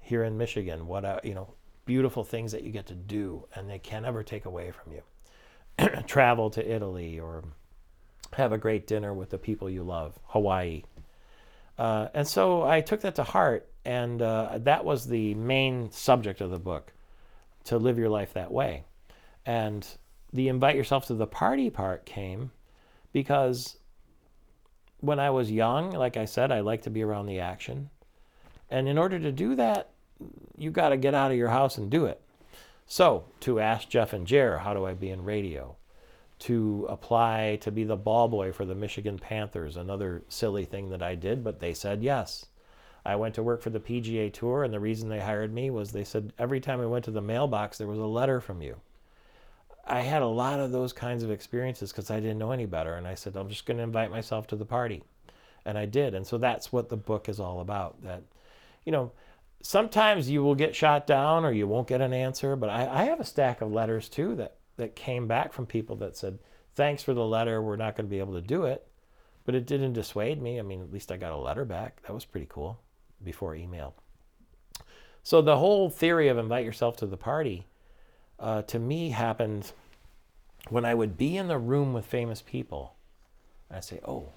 Speaker 2: Here in Michigan, what uh, you know, beautiful things that you get to do and they can't ever take away from you. Travel to Italy or have a great dinner with the people you love, Hawaii. Uh, and so I took that to heart, and uh, that was the main subject of the book to live your life that way. And the invite yourself to the party part came because when I was young, like I said, I like to be around the action. And in order to do that, you got to get out of your house and do it. So, to ask Jeff and Jer, how do I be in radio? To apply to be the ball boy for the Michigan Panthers, another silly thing that I did, but they said yes. I went to work for the PGA Tour, and the reason they hired me was they said every time I went to the mailbox, there was a letter from you. I had a lot of those kinds of experiences because I didn't know any better. And I said, I'm just going to invite myself to the party. And I did. And so that's what the book is all about. That, you know, sometimes you will get shot down or you won't get an answer. But I, I have a stack of letters too that, that came back from people that said, thanks for the letter. We're not going to be able to do it. But it didn't dissuade me. I mean, at least I got a letter back. That was pretty cool before email. So the whole theory of invite yourself to the party uh, to me happened when I would be in the room with famous people. I'd say, oh,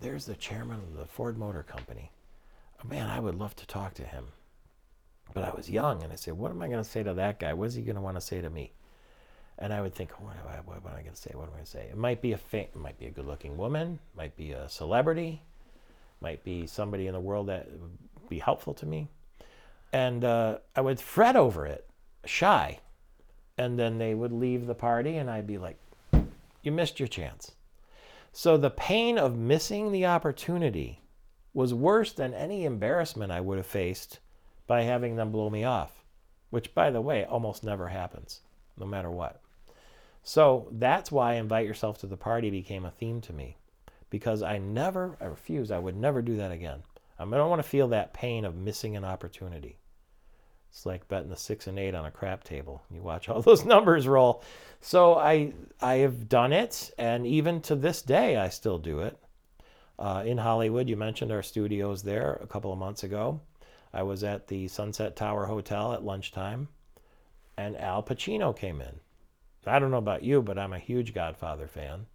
Speaker 2: there's the chairman of the Ford Motor Company. Oh, man, I would love to talk to him. But I was young, and I said, what am I going to say to that guy? What is he going to want to say to me? And I would think, what, what, what am I going to say? What am I going to say? It might be a fa- it might be a good-looking woman, might be a celebrity, might be somebody in the world that would be helpful to me. And uh, I would fret over it, shy, and then they would leave the party, and I'd be like, "You missed your chance." So the pain of missing the opportunity was worse than any embarrassment I would have faced by having them blow me off, which, by the way, almost never happens, no matter what. So that's why invite yourself to the party became a theme to me because I never, I refuse, I would never do that again. I don't want to feel that pain of missing an opportunity. It's like betting the six and eight on a crap table. You watch all those numbers roll. So I I have done it, and even to this day, I still do it. Uh, in Hollywood, you mentioned our studios there a couple of months ago. I was at the Sunset Tower Hotel at lunchtime, and Al Pacino came in. I don't know about you, but I'm a huge Godfather fan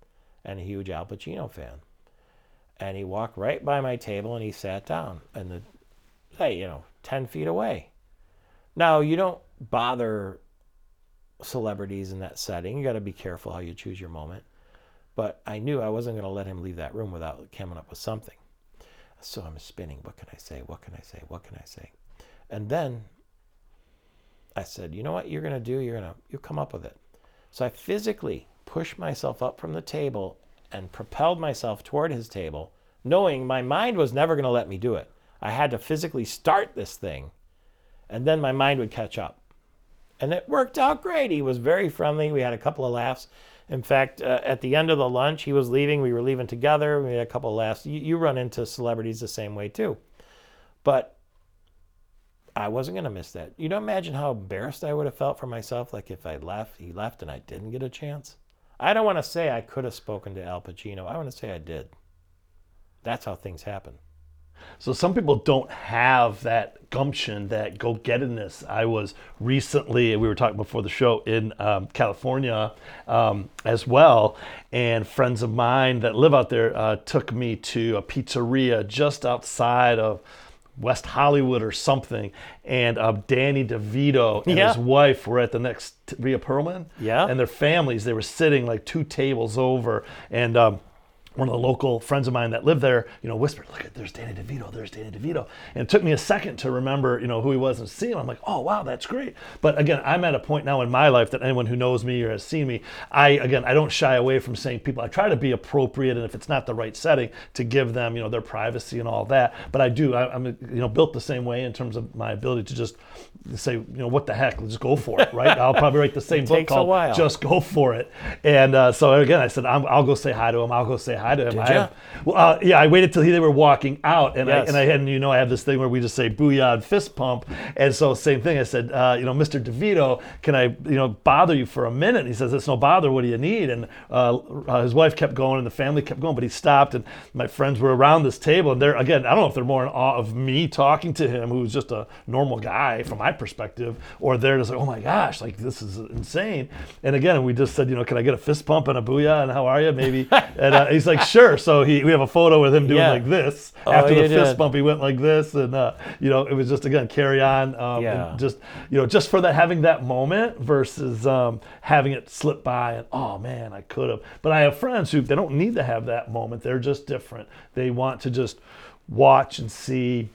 Speaker 2: and a huge Al Pacino fan. And he walked right by my table and he sat down, and the, hey, you know, ten feet away. Now, you don't bother celebrities in that setting. You got to be careful how you choose your moment. But I knew I wasn't going to let him leave that room without coming up with something. So I'm spinning. What can I say? What can I say? What can I say? And then I said, you know what you're going to do? You're going to you come up with it. So I physically pushed myself up from the table and propelled myself toward his table, knowing my mind was never going to let me do it. I had to physically start this thing and then my mind would catch up. And it worked out great. He was very friendly. We had a couple of laughs. In fact, uh, at the end of the lunch, he was leaving. We were leaving together. We had a couple of laughs. You, you run into celebrities the same way too. But I wasn't going to miss that. You don't imagine how embarrassed I would have felt for myself, like if I left, he left, and I didn't get a chance. I don't want to say I could have spoken to Al Pacino. I want to say I did. That's how things happen.
Speaker 1: So some people don't have that gumption, that go-gettedness. I was recently, we were talking before the show, in um, California um, as well, and friends of mine that live out there uh, took me to a pizzeria just outside of West Hollywood or something, and uh, Danny DeVito and
Speaker 2: Yeah.
Speaker 1: his wife were at the next Rhea Perlman.
Speaker 2: Yeah.
Speaker 1: And their families, they were sitting like two tables over, and um, one of the local friends of mine that lived there, you know, whispered, "Look at there's Danny DeVito, there's Danny DeVito," and it took me a second to remember, you know, who he was and see him. I'm like, "Oh wow, that's great." But again, I'm at a point now in my life that anyone who knows me or has seen me, I again, I don't shy away from saying people. I try to be appropriate, and if it's not the right setting, to give them, you know, their privacy and all that. But I do, I, I'm, you know, built the same way in terms of my ability to just say, you know, what the heck, let's go for it, right? I'll probably write the same book
Speaker 2: takes a
Speaker 1: called
Speaker 2: while.
Speaker 1: Just Go for It. And uh, so again, I said, I'm, I'll go say hi to him. I'll go say hi to him.
Speaker 2: Did
Speaker 1: I have- well, uh, yeah, I waited till he, they were walking out, and
Speaker 2: Yes.
Speaker 1: I and I had, and you know, I have this thing where we just say booyah and fist pump, and so same thing. I said, uh, you know, Mr. DeVito, can I, you know, bother you for a minute? And he says, it's no bother. What do you need? And uh, uh, his wife kept going, and the family kept going, but he stopped, and my friends were around this table, and they're again, I don't know if they're more in awe of me talking to him, who's just a normal guy from my perspective, or they're just like, oh my gosh, like this is insane. And again, we just said, you know, can I get a fist pump and a booyah, and how are you, maybe? and uh, he's like, sure. So he, we have a photo with him doing
Speaker 2: Yeah.
Speaker 1: like this.
Speaker 2: Oh,
Speaker 1: After the
Speaker 2: you
Speaker 1: fist
Speaker 2: did.
Speaker 1: bump, he went like this, and uh, you know, it was just again carry on, um,
Speaker 2: Yeah.
Speaker 1: just you know, just for that having that moment versus um, having it slip by and oh man, I could have. But I have friends who they don't need to have that moment. They're just different. They want to just watch and see.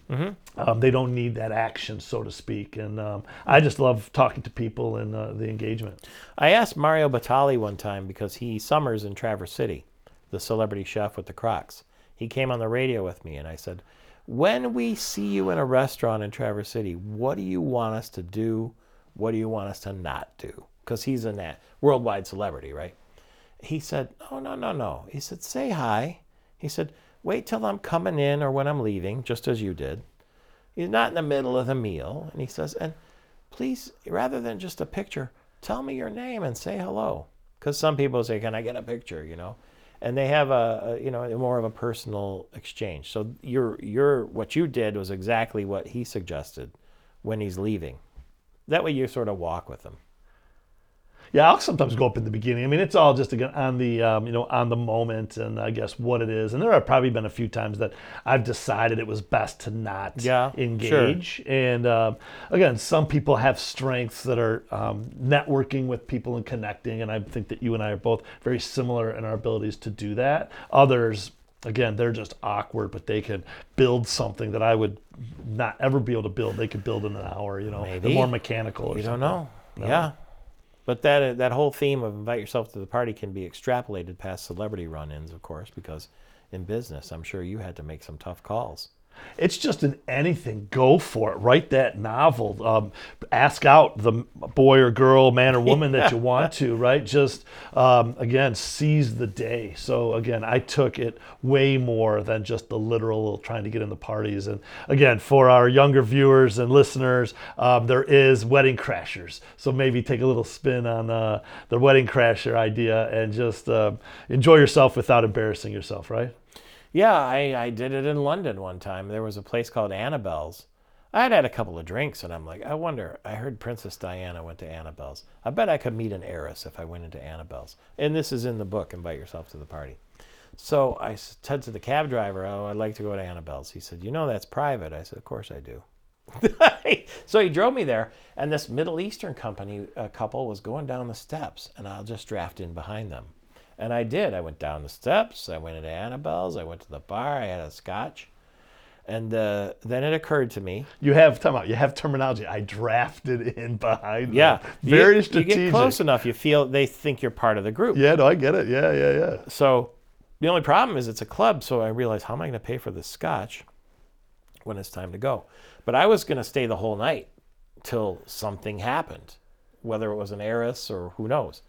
Speaker 1: Um, they don't need that action, so to speak. And um, I just love talking to people and uh, the engagement.
Speaker 2: I asked Mario Batali one time because he summers in Traverse City, the celebrity chef with the Crocs. He came on the radio with me, and I said, "When we see you in a restaurant in Traverse City, what do you want us to do? What do you want us to not do?" Because he's a nat- worldwide celebrity, right? He said, "Oh no, no, no." He said, "Say hi." He said, "Wait till I'm coming in or when I'm leaving, just as you did." He's not in the middle of the meal, and he says, "And please, rather than just a picture, tell me your name and say hello. Because some people say, "Can I get a picture?" You know, and they have a, a you know more of a personal exchange. So your your what you did was exactly what he suggested when he's leaving. That way, you sort of walk with him.
Speaker 1: Yeah, I'll sometimes go up in the beginning. I mean, it's all just again on the um, you know on the moment and I guess what it is. And there have probably been a few times that I've decided it was best to not
Speaker 2: Yeah, sure.
Speaker 1: engage. And um, again, some people have strengths that are um, networking with people and connecting, and I think that you and I are both very similar in our abilities to do that. Others. Again, they're just awkward, but they can build something that I would not ever be able to build. They could build in an hour, you know. They're more mechanical.
Speaker 2: You
Speaker 1: something.
Speaker 2: don't know. Yeah. But that uh, that whole theme of invite yourself to the party can be extrapolated past celebrity run-ins, of course, because in business, I'm sure you had to make some tough calls.
Speaker 1: It's just an anything. Go for it. Write that novel. Um, ask out the boy or girl, man or woman that you want to. Right. Just um, again, seize the day. So again, I took it way more than just the literal trying to get in the parties. And again, for our younger viewers and listeners, um, there is wedding crashers. So maybe take a little spin on uh, the wedding crasher idea and just uh, enjoy yourself without embarrassing yourself. Right.
Speaker 2: Yeah, I, I did it in London one time. There was a place called Annabel's. I had had a couple of drinks and I'm like, I wonder, I heard Princess Diana went to Annabel's. I bet I could meet an heiress if I went into Annabel's. And this is in the book, Invite Yourself to the Party. So I said to the cab driver, Oh, I'd like to go to Annabel's. He said, You know, that's private. I said, Of course I do. so he drove me there, and this Middle Eastern company couple was going down the steps, and I'll just draft in behind them. And I did. I went down the steps. I went into Annabel's. I went to the bar. I had a scotch. And uh, then it occurred to me.
Speaker 1: You have time out. You have terminology. I drafted in behind.
Speaker 2: Yeah,
Speaker 1: them. very
Speaker 2: you,
Speaker 1: strategic.
Speaker 2: You get close enough, you feel they think you're part of the group.
Speaker 1: Yeah, no, I get it. Yeah, yeah, yeah.
Speaker 2: So the only problem is it's a club. So I realized, how am I going to pay for the scotch when it's time to go? But I was going to stay the whole night till something happened, whether it was an heiress or who knows.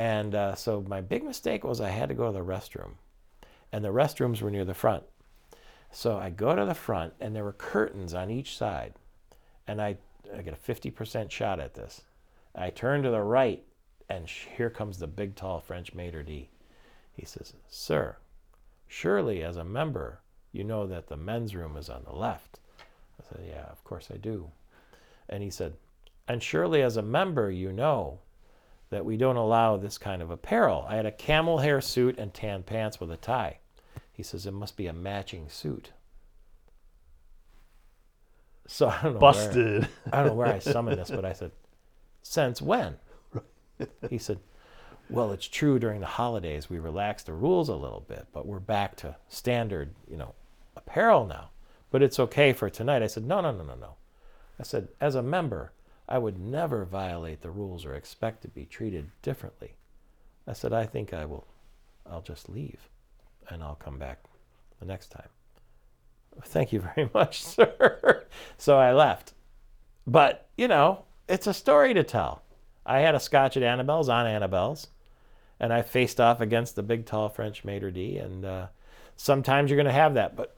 Speaker 2: And uh, so my big mistake was I had to go to the restroom, and the restrooms were near the front. So I go to the front, and there were curtains on each side, and I, I get a 50% shot at this. I turn to the right, and here comes the big, tall French maitre d'. He says, Sir, surely as a member, you know that the men's room is on the left. I said, Yeah, of course I do. And he said, And surely as a member, you know that we don't allow this kind of apparel. I had a camel hair suit and tan pants with a tie. He says it must be a matching suit. So I don't know.
Speaker 1: Busted.
Speaker 2: Where, I don't know where I summoned this, but I said, "Since when?" He said, "Well, it's true. During the holidays, we relaxed the rules a little bit, but we're back to standard, you know, apparel now. But it's okay for tonight." I said, "No, no, no, no, no." I said, "As a member, I would never violate the rules or expect to be treated differently. I said, I think I will, I'll just leave and I'll come back the next time. Thank you very much, sir. so I left. But, you know, it's a story to tell. I had a scotch at Annabel's on Annabel's, and I faced off against the big, tall French maitre d'. And uh, sometimes you're going to have that, but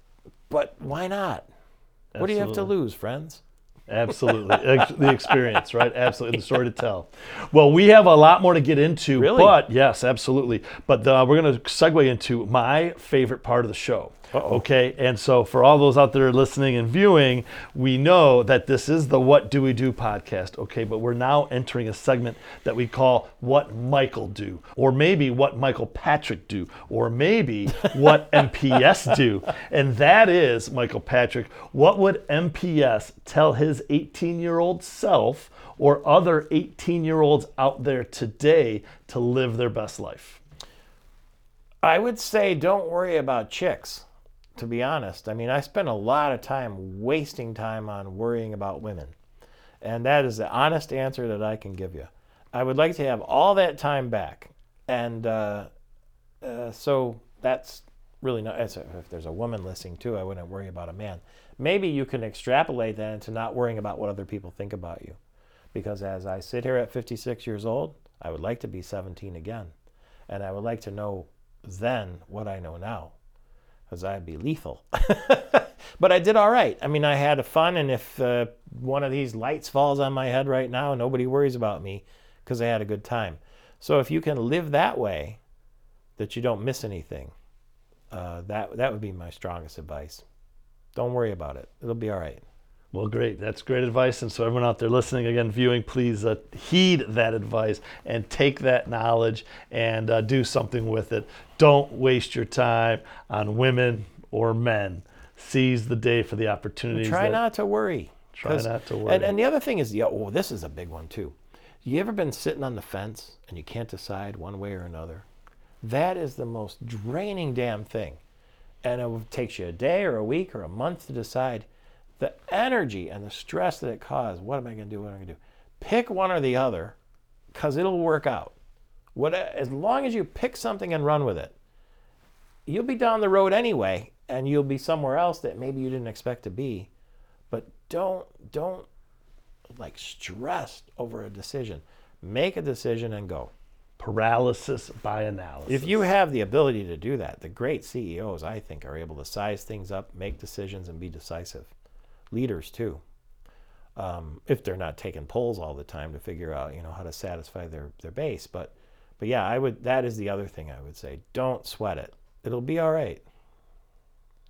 Speaker 2: but why not? Absolutely. What do you have to lose, friends?
Speaker 1: Absolutely. the experience, right? Absolutely. The story to tell. Well, we have a lot more to get into.
Speaker 2: Really?
Speaker 1: But yes, absolutely. But uh, we're going to segue into my favorite part of the show. Uh-oh. Okay. And so, for all those out there listening and viewing, we know that this is the What Dewey Do podcast. Okay. But we're now entering a segment that we call What Michael Do, or maybe What Michael Patrick Do, or maybe What MPS Do. And that is, Michael Patrick, what would MPS tell his 18 year old self or other 18 year olds out there today to live their best life?
Speaker 2: I would say don't worry about chicks to be honest. I mean, I spend a lot of time wasting time on worrying about women. And that is the honest answer that I can give you. I would like to have all that time back. And uh, uh, so that's really not, if there's a woman listening too, I wouldn't worry about a man. Maybe you can extrapolate that into not worrying about what other people think about you. Because as I sit here at 56 years old, I would like to be 17 again. And I would like to know then what I know now because I'd be lethal. but I did all right. I mean, I had fun, and if uh, one of these lights falls on my head right now, nobody worries about me because I had a good time. So if you can live that way, that you don't miss anything, uh, that that would be my strongest advice. Don't worry about it; it'll be all right.
Speaker 1: Well, great. That's great advice. And so, everyone out there listening, again, viewing, please uh, heed that advice and take that knowledge and uh, do something with it. Don't waste your time on women or men. Seize the day for the opportunities.
Speaker 2: Try that, not to worry.
Speaker 1: Try not to worry.
Speaker 2: And, and, the other thing is, yeah, oh, this is a big one too. You ever been sitting on the fence and you can't decide one way or another? That is the most draining damn thing. And it takes you a day or a week or a month to decide the energy and the stress that it caused. What am I going to do? What am I going to do? Pick one or the other. because it'll work out. What as long as you pick something and run with it, you'll be down the road anyway, and you'll be somewhere else that maybe you didn't expect to be. But don't don't like stress over a decision. Make a decision and go.
Speaker 1: Paralysis by analysis.
Speaker 2: If you have the ability to do that, the great CEOs, I think, are able to size things up, make decisions, and be decisive. Leaders too, um, if they're not taking polls all the time to figure out, you know, how to satisfy their their base. But, but yeah, I would. That is the other thing I would say. Don't sweat it. It'll be all right.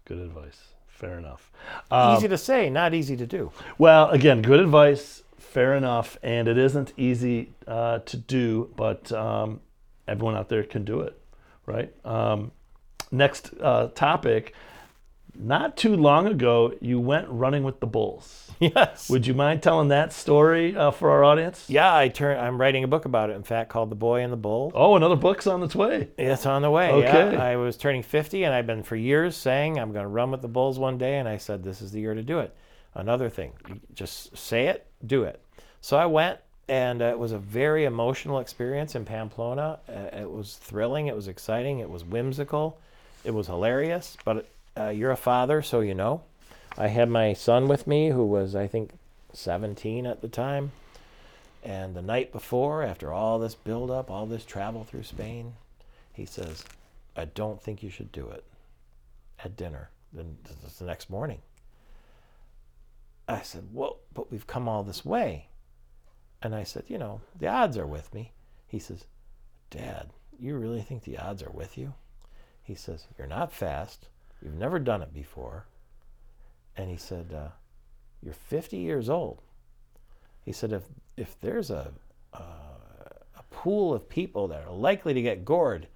Speaker 1: Good advice. Fair enough. Um,
Speaker 2: easy to say, not easy to do.
Speaker 1: Well, again, good advice. Fair enough. And it isn't easy uh, to do, but um, everyone out there can do it, right? Um, next uh, topic. Not too long ago, you went running with the bulls.
Speaker 2: Yes.
Speaker 1: Would you mind telling that story uh, for our audience?
Speaker 2: yeah, I turn. I'm writing a book about it. In fact, called "The Boy and the Bull."
Speaker 1: Oh, another book's on its way.
Speaker 2: It's on the way.
Speaker 1: Okay.
Speaker 2: Yeah. I was turning 50 and I've been for years saying I'm going to run with the Bulls one day. And I said, this is the year to do it. Another thing, just say it, do it. So I went and uh, it was a very emotional experience in Pamplona. Uh, it was thrilling. It was exciting. It was whimsical. It was hilarious. But uh, you're a father, so you know. I had my son with me who was, I think, 17 at the time. And the night before, after all this buildup, all this travel through Spain, he says, I don't think you should do it at dinner. Then the next morning. I said, Well, but we've come all this way. And I said, You know, the odds are with me. He says, Dad, you really think the odds are with you? He says, You're not fast. You've never done it before. And he said, uh, You're 50 years old. He said, If, if there's a, uh, a pool of people that are likely to get gored,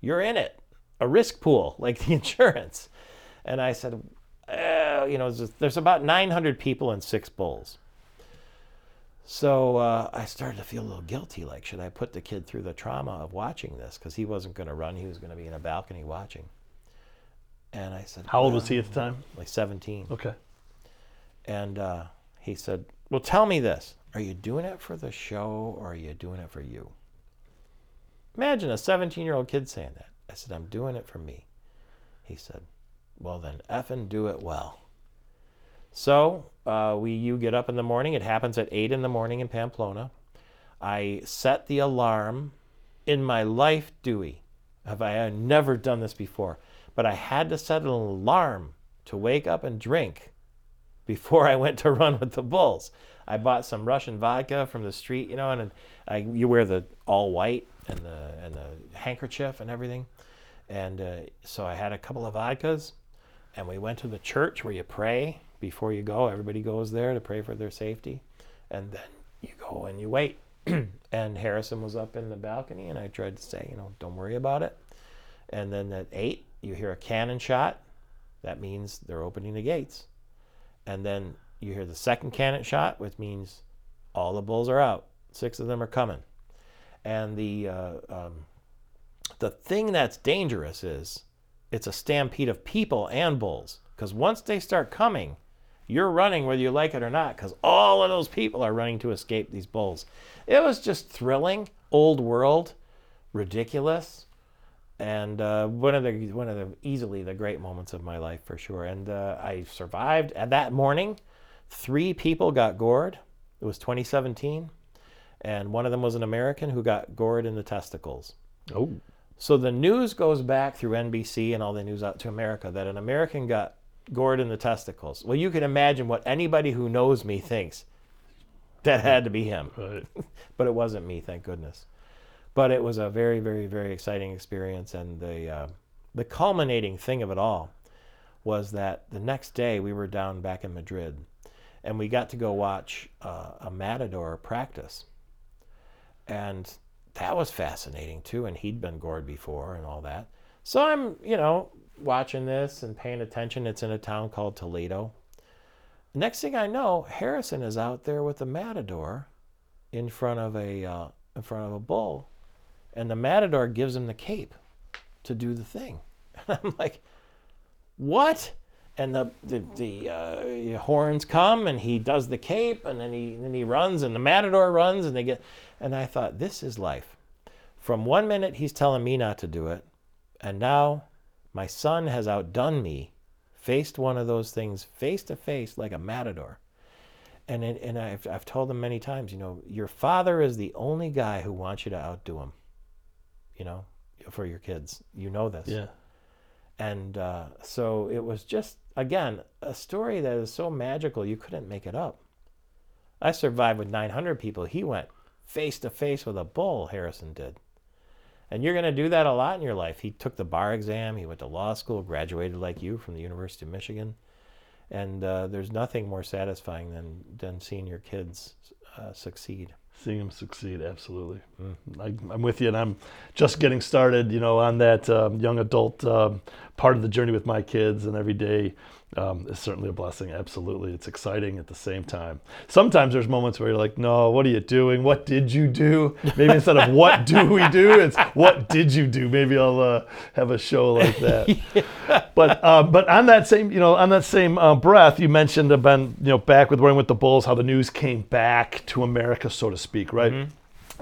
Speaker 2: you're in it, a risk pool like the insurance. And I said, "Eh, you know, there's, about 900 people and six bulls. So uh, I started to feel a little guilty. Like, should I put the kid through the trauma of watching this? Because he wasn't going to run; he was going to be in a balcony watching. And I said,
Speaker 1: How old was he at the time?
Speaker 2: Like 17.
Speaker 1: Okay.
Speaker 2: And uh, he said, Well, tell me this. Are you doing it for the show or are you doing it for you? Imagine a 17 year old kid saying that. I said, I'm doing it for me. He said, Well, then effing do it well. So uh, we, you get up in the morning. It happens at 8 in the morning in Pamplona. I set the alarm. In my life, Dewey, have I never done this before, but I had to set an alarm to wake up and drink before I went to run with the bulls. I bought some Russian vodka from the street, you know, and I, you wear the all white and the and the handkerchief and everything, and uh, so I had a couple of vodkas, and we went to the church where you pray before you go. Everybody goes there to pray for their safety, and then you go and you wait. and Harrison was up in the balcony, and I tried to say, you know, don't worry about it. And then at eight, you hear a cannon shot. That means they're opening the gates and then you hear the second cannon shot, which means all the bulls are out. Six of them are coming, and the uh, um, the thing that's dangerous is it's a stampede of people and bulls. Because once they start coming, you're running whether you like it or not. Because all of those people are running to escape these bulls. It was just thrilling, old world, ridiculous and uh, one of the one of the easily the great moments of my life for sure. And uh, I survived. And that morning, three people got gored. It was 2017, and one of them was an American who got gored in the testicles.
Speaker 1: Oh.
Speaker 2: So the news goes back through NBC and all the news out to America that an American got gored in the testicles. Well, you can imagine what anybody who knows me thinks. That had to be him,
Speaker 1: Right.
Speaker 2: but it wasn't me, thank goodness but it was a very, very, very exciting experience. And the uh, the culminating thing of it all was that the next day we were down back in Madrid, and we got to go watch uh, a matador practice, and that was fascinating too. And he'd been gored before and all that. So I'm, you know, watching this and paying attention. It's in a town called Toledo. Next thing I know, Harrison is out there with a matador in front of a uh, in front of a bull and the matador gives him the cape to do the thing. And I'm like, what? And the the, the uh, horns come, and he does the cape, and then he then he runs, and the matador runs, and they get, And I thought, this is life. From one minute, he's telling me not to do it. And now my son has outdone me, faced one of those things face to face like a matador. And, it, and I've, I've told him many times, you know, your father is the only guy who wants you to outdo him, you know, for your kids. You know this.
Speaker 1: Yeah.
Speaker 2: And uh, so it was just, again, a story that is so magical you couldn't make it up. I survived with 900 people. He went face to face with a bull, Harrison did. And you're going to do that a lot in your life. He took the bar exam, he went to law school, graduated like you from the University of Michigan. And uh, there's nothing more satisfying than, than seeing your kids uh, succeed.
Speaker 1: Seeing them succeed, absolutely. I, I'm with you, and I'm just getting started, you know, on that um, young adult um, part of the journey with my kids, and every day um, is certainly a blessing. Absolutely, it's exciting at the same time. Sometimes there's moments where you're like, "No, what are you doing? What did you do?" Maybe instead of "What do we do?" it's "What did you do?" Maybe I'll uh, have a show like that. But uh, but on that same you know on that same uh, breath, you mentioned about you know back with Running with the Bulls, how the news came back to America, so to speak, right?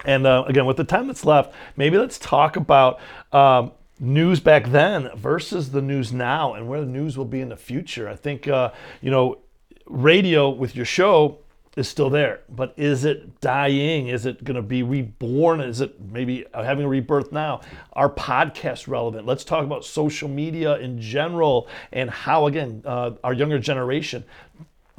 Speaker 1: And uh, again, with the time that's left, maybe let's talk about um, news back then versus the news now and where the news will be in the future. I think, uh, you know, radio with your show is still there, but is it dying? Is it going to be reborn? Is it maybe having a rebirth now? Are podcasts relevant? Let's talk about social media in general and how, again, uh, our younger generation,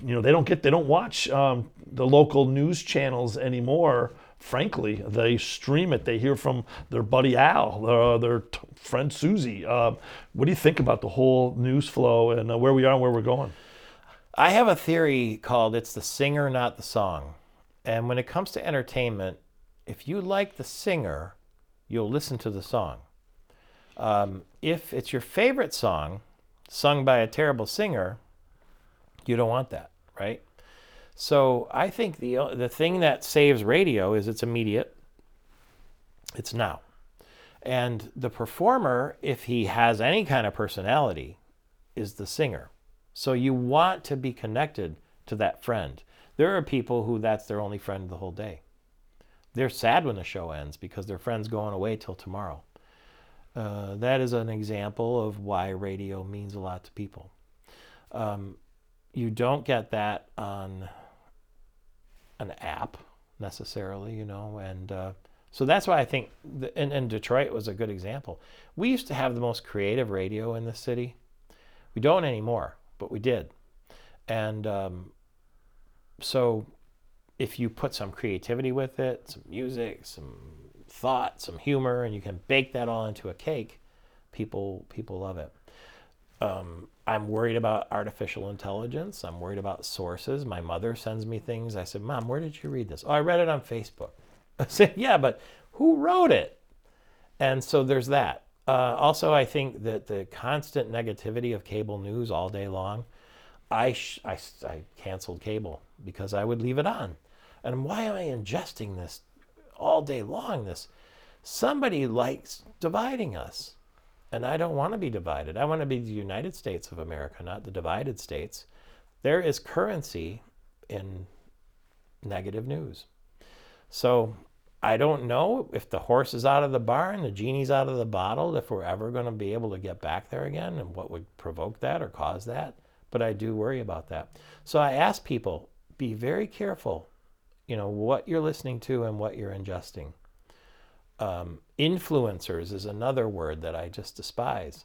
Speaker 1: you know, they don't get, they don't watch um, the local news channels anymore frankly, they stream it. They hear from their buddy Al, uh, their t- friend Susie. Uh, what do you think about the whole news flow and uh, where we are and where we're going?
Speaker 2: I have a theory called it's the singer, not the song. And when it comes to entertainment, if you like the singer, you'll listen to the song. Um, if it's your favorite song, sung by a terrible singer, you don't want that, right? So I think the the thing that saves radio is it's immediate. It's now. And the performer, if he has any kind of personality, is the singer. So you want to be connected to that friend. There are people who that's their only friend the whole day. They're sad when the show ends because their friend's going away till tomorrow. Uh, that is an example of why radio means a lot to people. Um, you don't get that on an app necessarily, you know, and uh, so that's why I think, the, and, and Detroit was a good example. We used to have the most creative radio in the city. We don't anymore, but we did. And um, so if you put some creativity with it, some music, some thought, some humor, and you can bake that all into a cake, people people love it. Um, I'm worried about artificial intelligence. I'm worried about sources. My mother sends me things. I said, Mom, where did you read this? Oh, I read it on Facebook. I said, Yeah, but who wrote it? And so there's that. Uh, also, I think that the constant negativity of cable news all day long, I, sh- I, I canceled cable because I would leave it on. And why am I ingesting this all day long? This somebody likes dividing us. And I don't want to be divided. I want to be the United States of America, not the divided states. There is currency in negative news. So I don't know if the horse is out of the barn, the genie's out of the bottle, if we're ever going to be able to get back there again and what would provoke that or cause that. But I do worry about that. So I ask people be very careful, you know, what you're listening to and what you're ingesting. Um, influencers is another word that I just despise.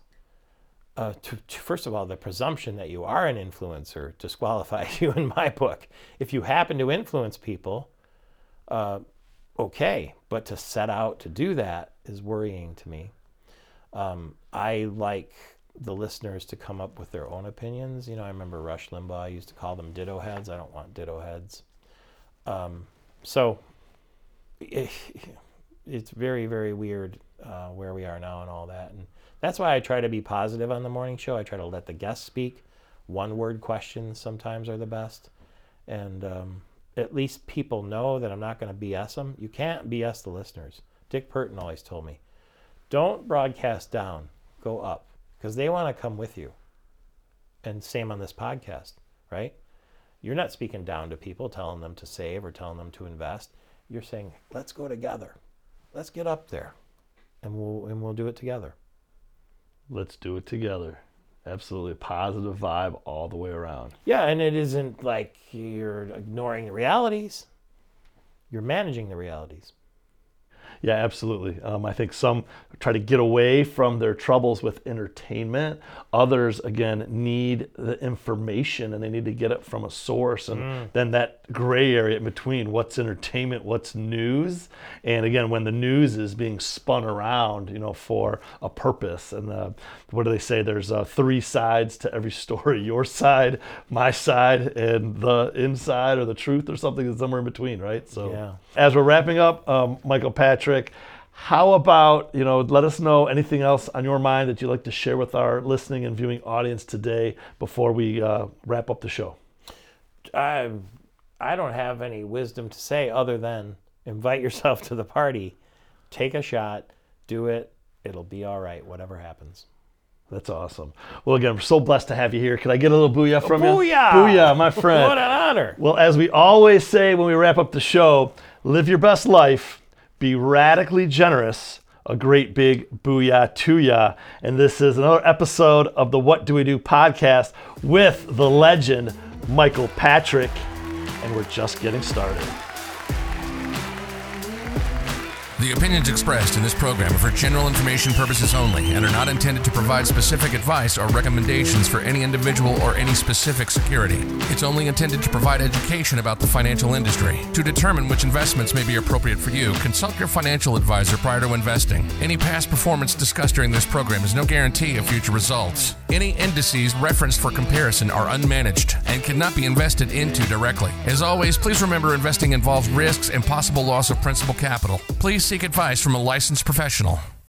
Speaker 2: Uh, to, to, first of all, the presumption that you are an influencer disqualifies you in my book. If you happen to influence people, uh, okay, but to set out to do that is worrying to me. Um, I like the listeners to come up with their own opinions. You know, I remember Rush Limbaugh I used to call them ditto heads. I don't want ditto heads. Um, so. It, it's very very weird uh, where we are now and all that. And that's why i try to be positive on the morning show. I try to let the guests speak. One word questions sometimes are the best. And um, at least people know that i'm not going to bs them you can't bs the listeners. Dick Purtan always told me don't broadcast down go up because they want to come with you. And same on this podcast right? You're not speaking down to people telling them to save or telling them to invest. You're saying, let's go together. Let's get up there and we'll, and we'll do it together.
Speaker 1: Let's do it together. Absolutely. Positive vibe all the way around.
Speaker 2: Yeah, and it isn't like you're ignoring the realities. You're managing the realities.
Speaker 1: Yeah, absolutely. Um, I think some try to get away from their troubles with entertainment. Others, again, need the information and they need to get it from a source. And mm. then that gray area in between what's entertainment, what's news. And again, when the news is being spun around, you know, for a purpose. And uh, what do they say? There's uh, three sides to every story your side, my side, and the inside or the truth or something is somewhere in between, right? So yeah. as we're wrapping up, um, Michael Patrick, Patrick. How about, you know, let us know anything else on your mind that you'd like to share with our listening and viewing audience today before we uh, wrap up the show?
Speaker 2: I, I don't have any wisdom to say other than invite yourself to the party, take a shot, do it. It'll be all right, whatever happens.
Speaker 1: That's awesome. Well, again, we're so blessed to have you here. Can I get a little booyah from
Speaker 2: booyah!
Speaker 1: you? Booyah, Booyah, my friend.
Speaker 2: what an honor.
Speaker 1: Well, as we always say when we wrap up the show, live your best life be radically generous. A great big booyah to ya. And this is another episode of the What Dewey Do podcast with the legend, Michael Patrick. And we're just getting started.
Speaker 3: The opinions expressed in this program are for general information purposes only and are not intended to provide specific advice or recommendations for any individual or any specific security. It's only intended to provide education about the financial industry. To determine which investments may be appropriate for you, consult your financial advisor prior to investing. Any past performance discussed during this program is no guarantee of future results. Any indices referenced for comparison are unmanaged and cannot be invested into directly. As always, please remember investing involves risks and possible loss of principal capital. Please seek advice from a licensed professional.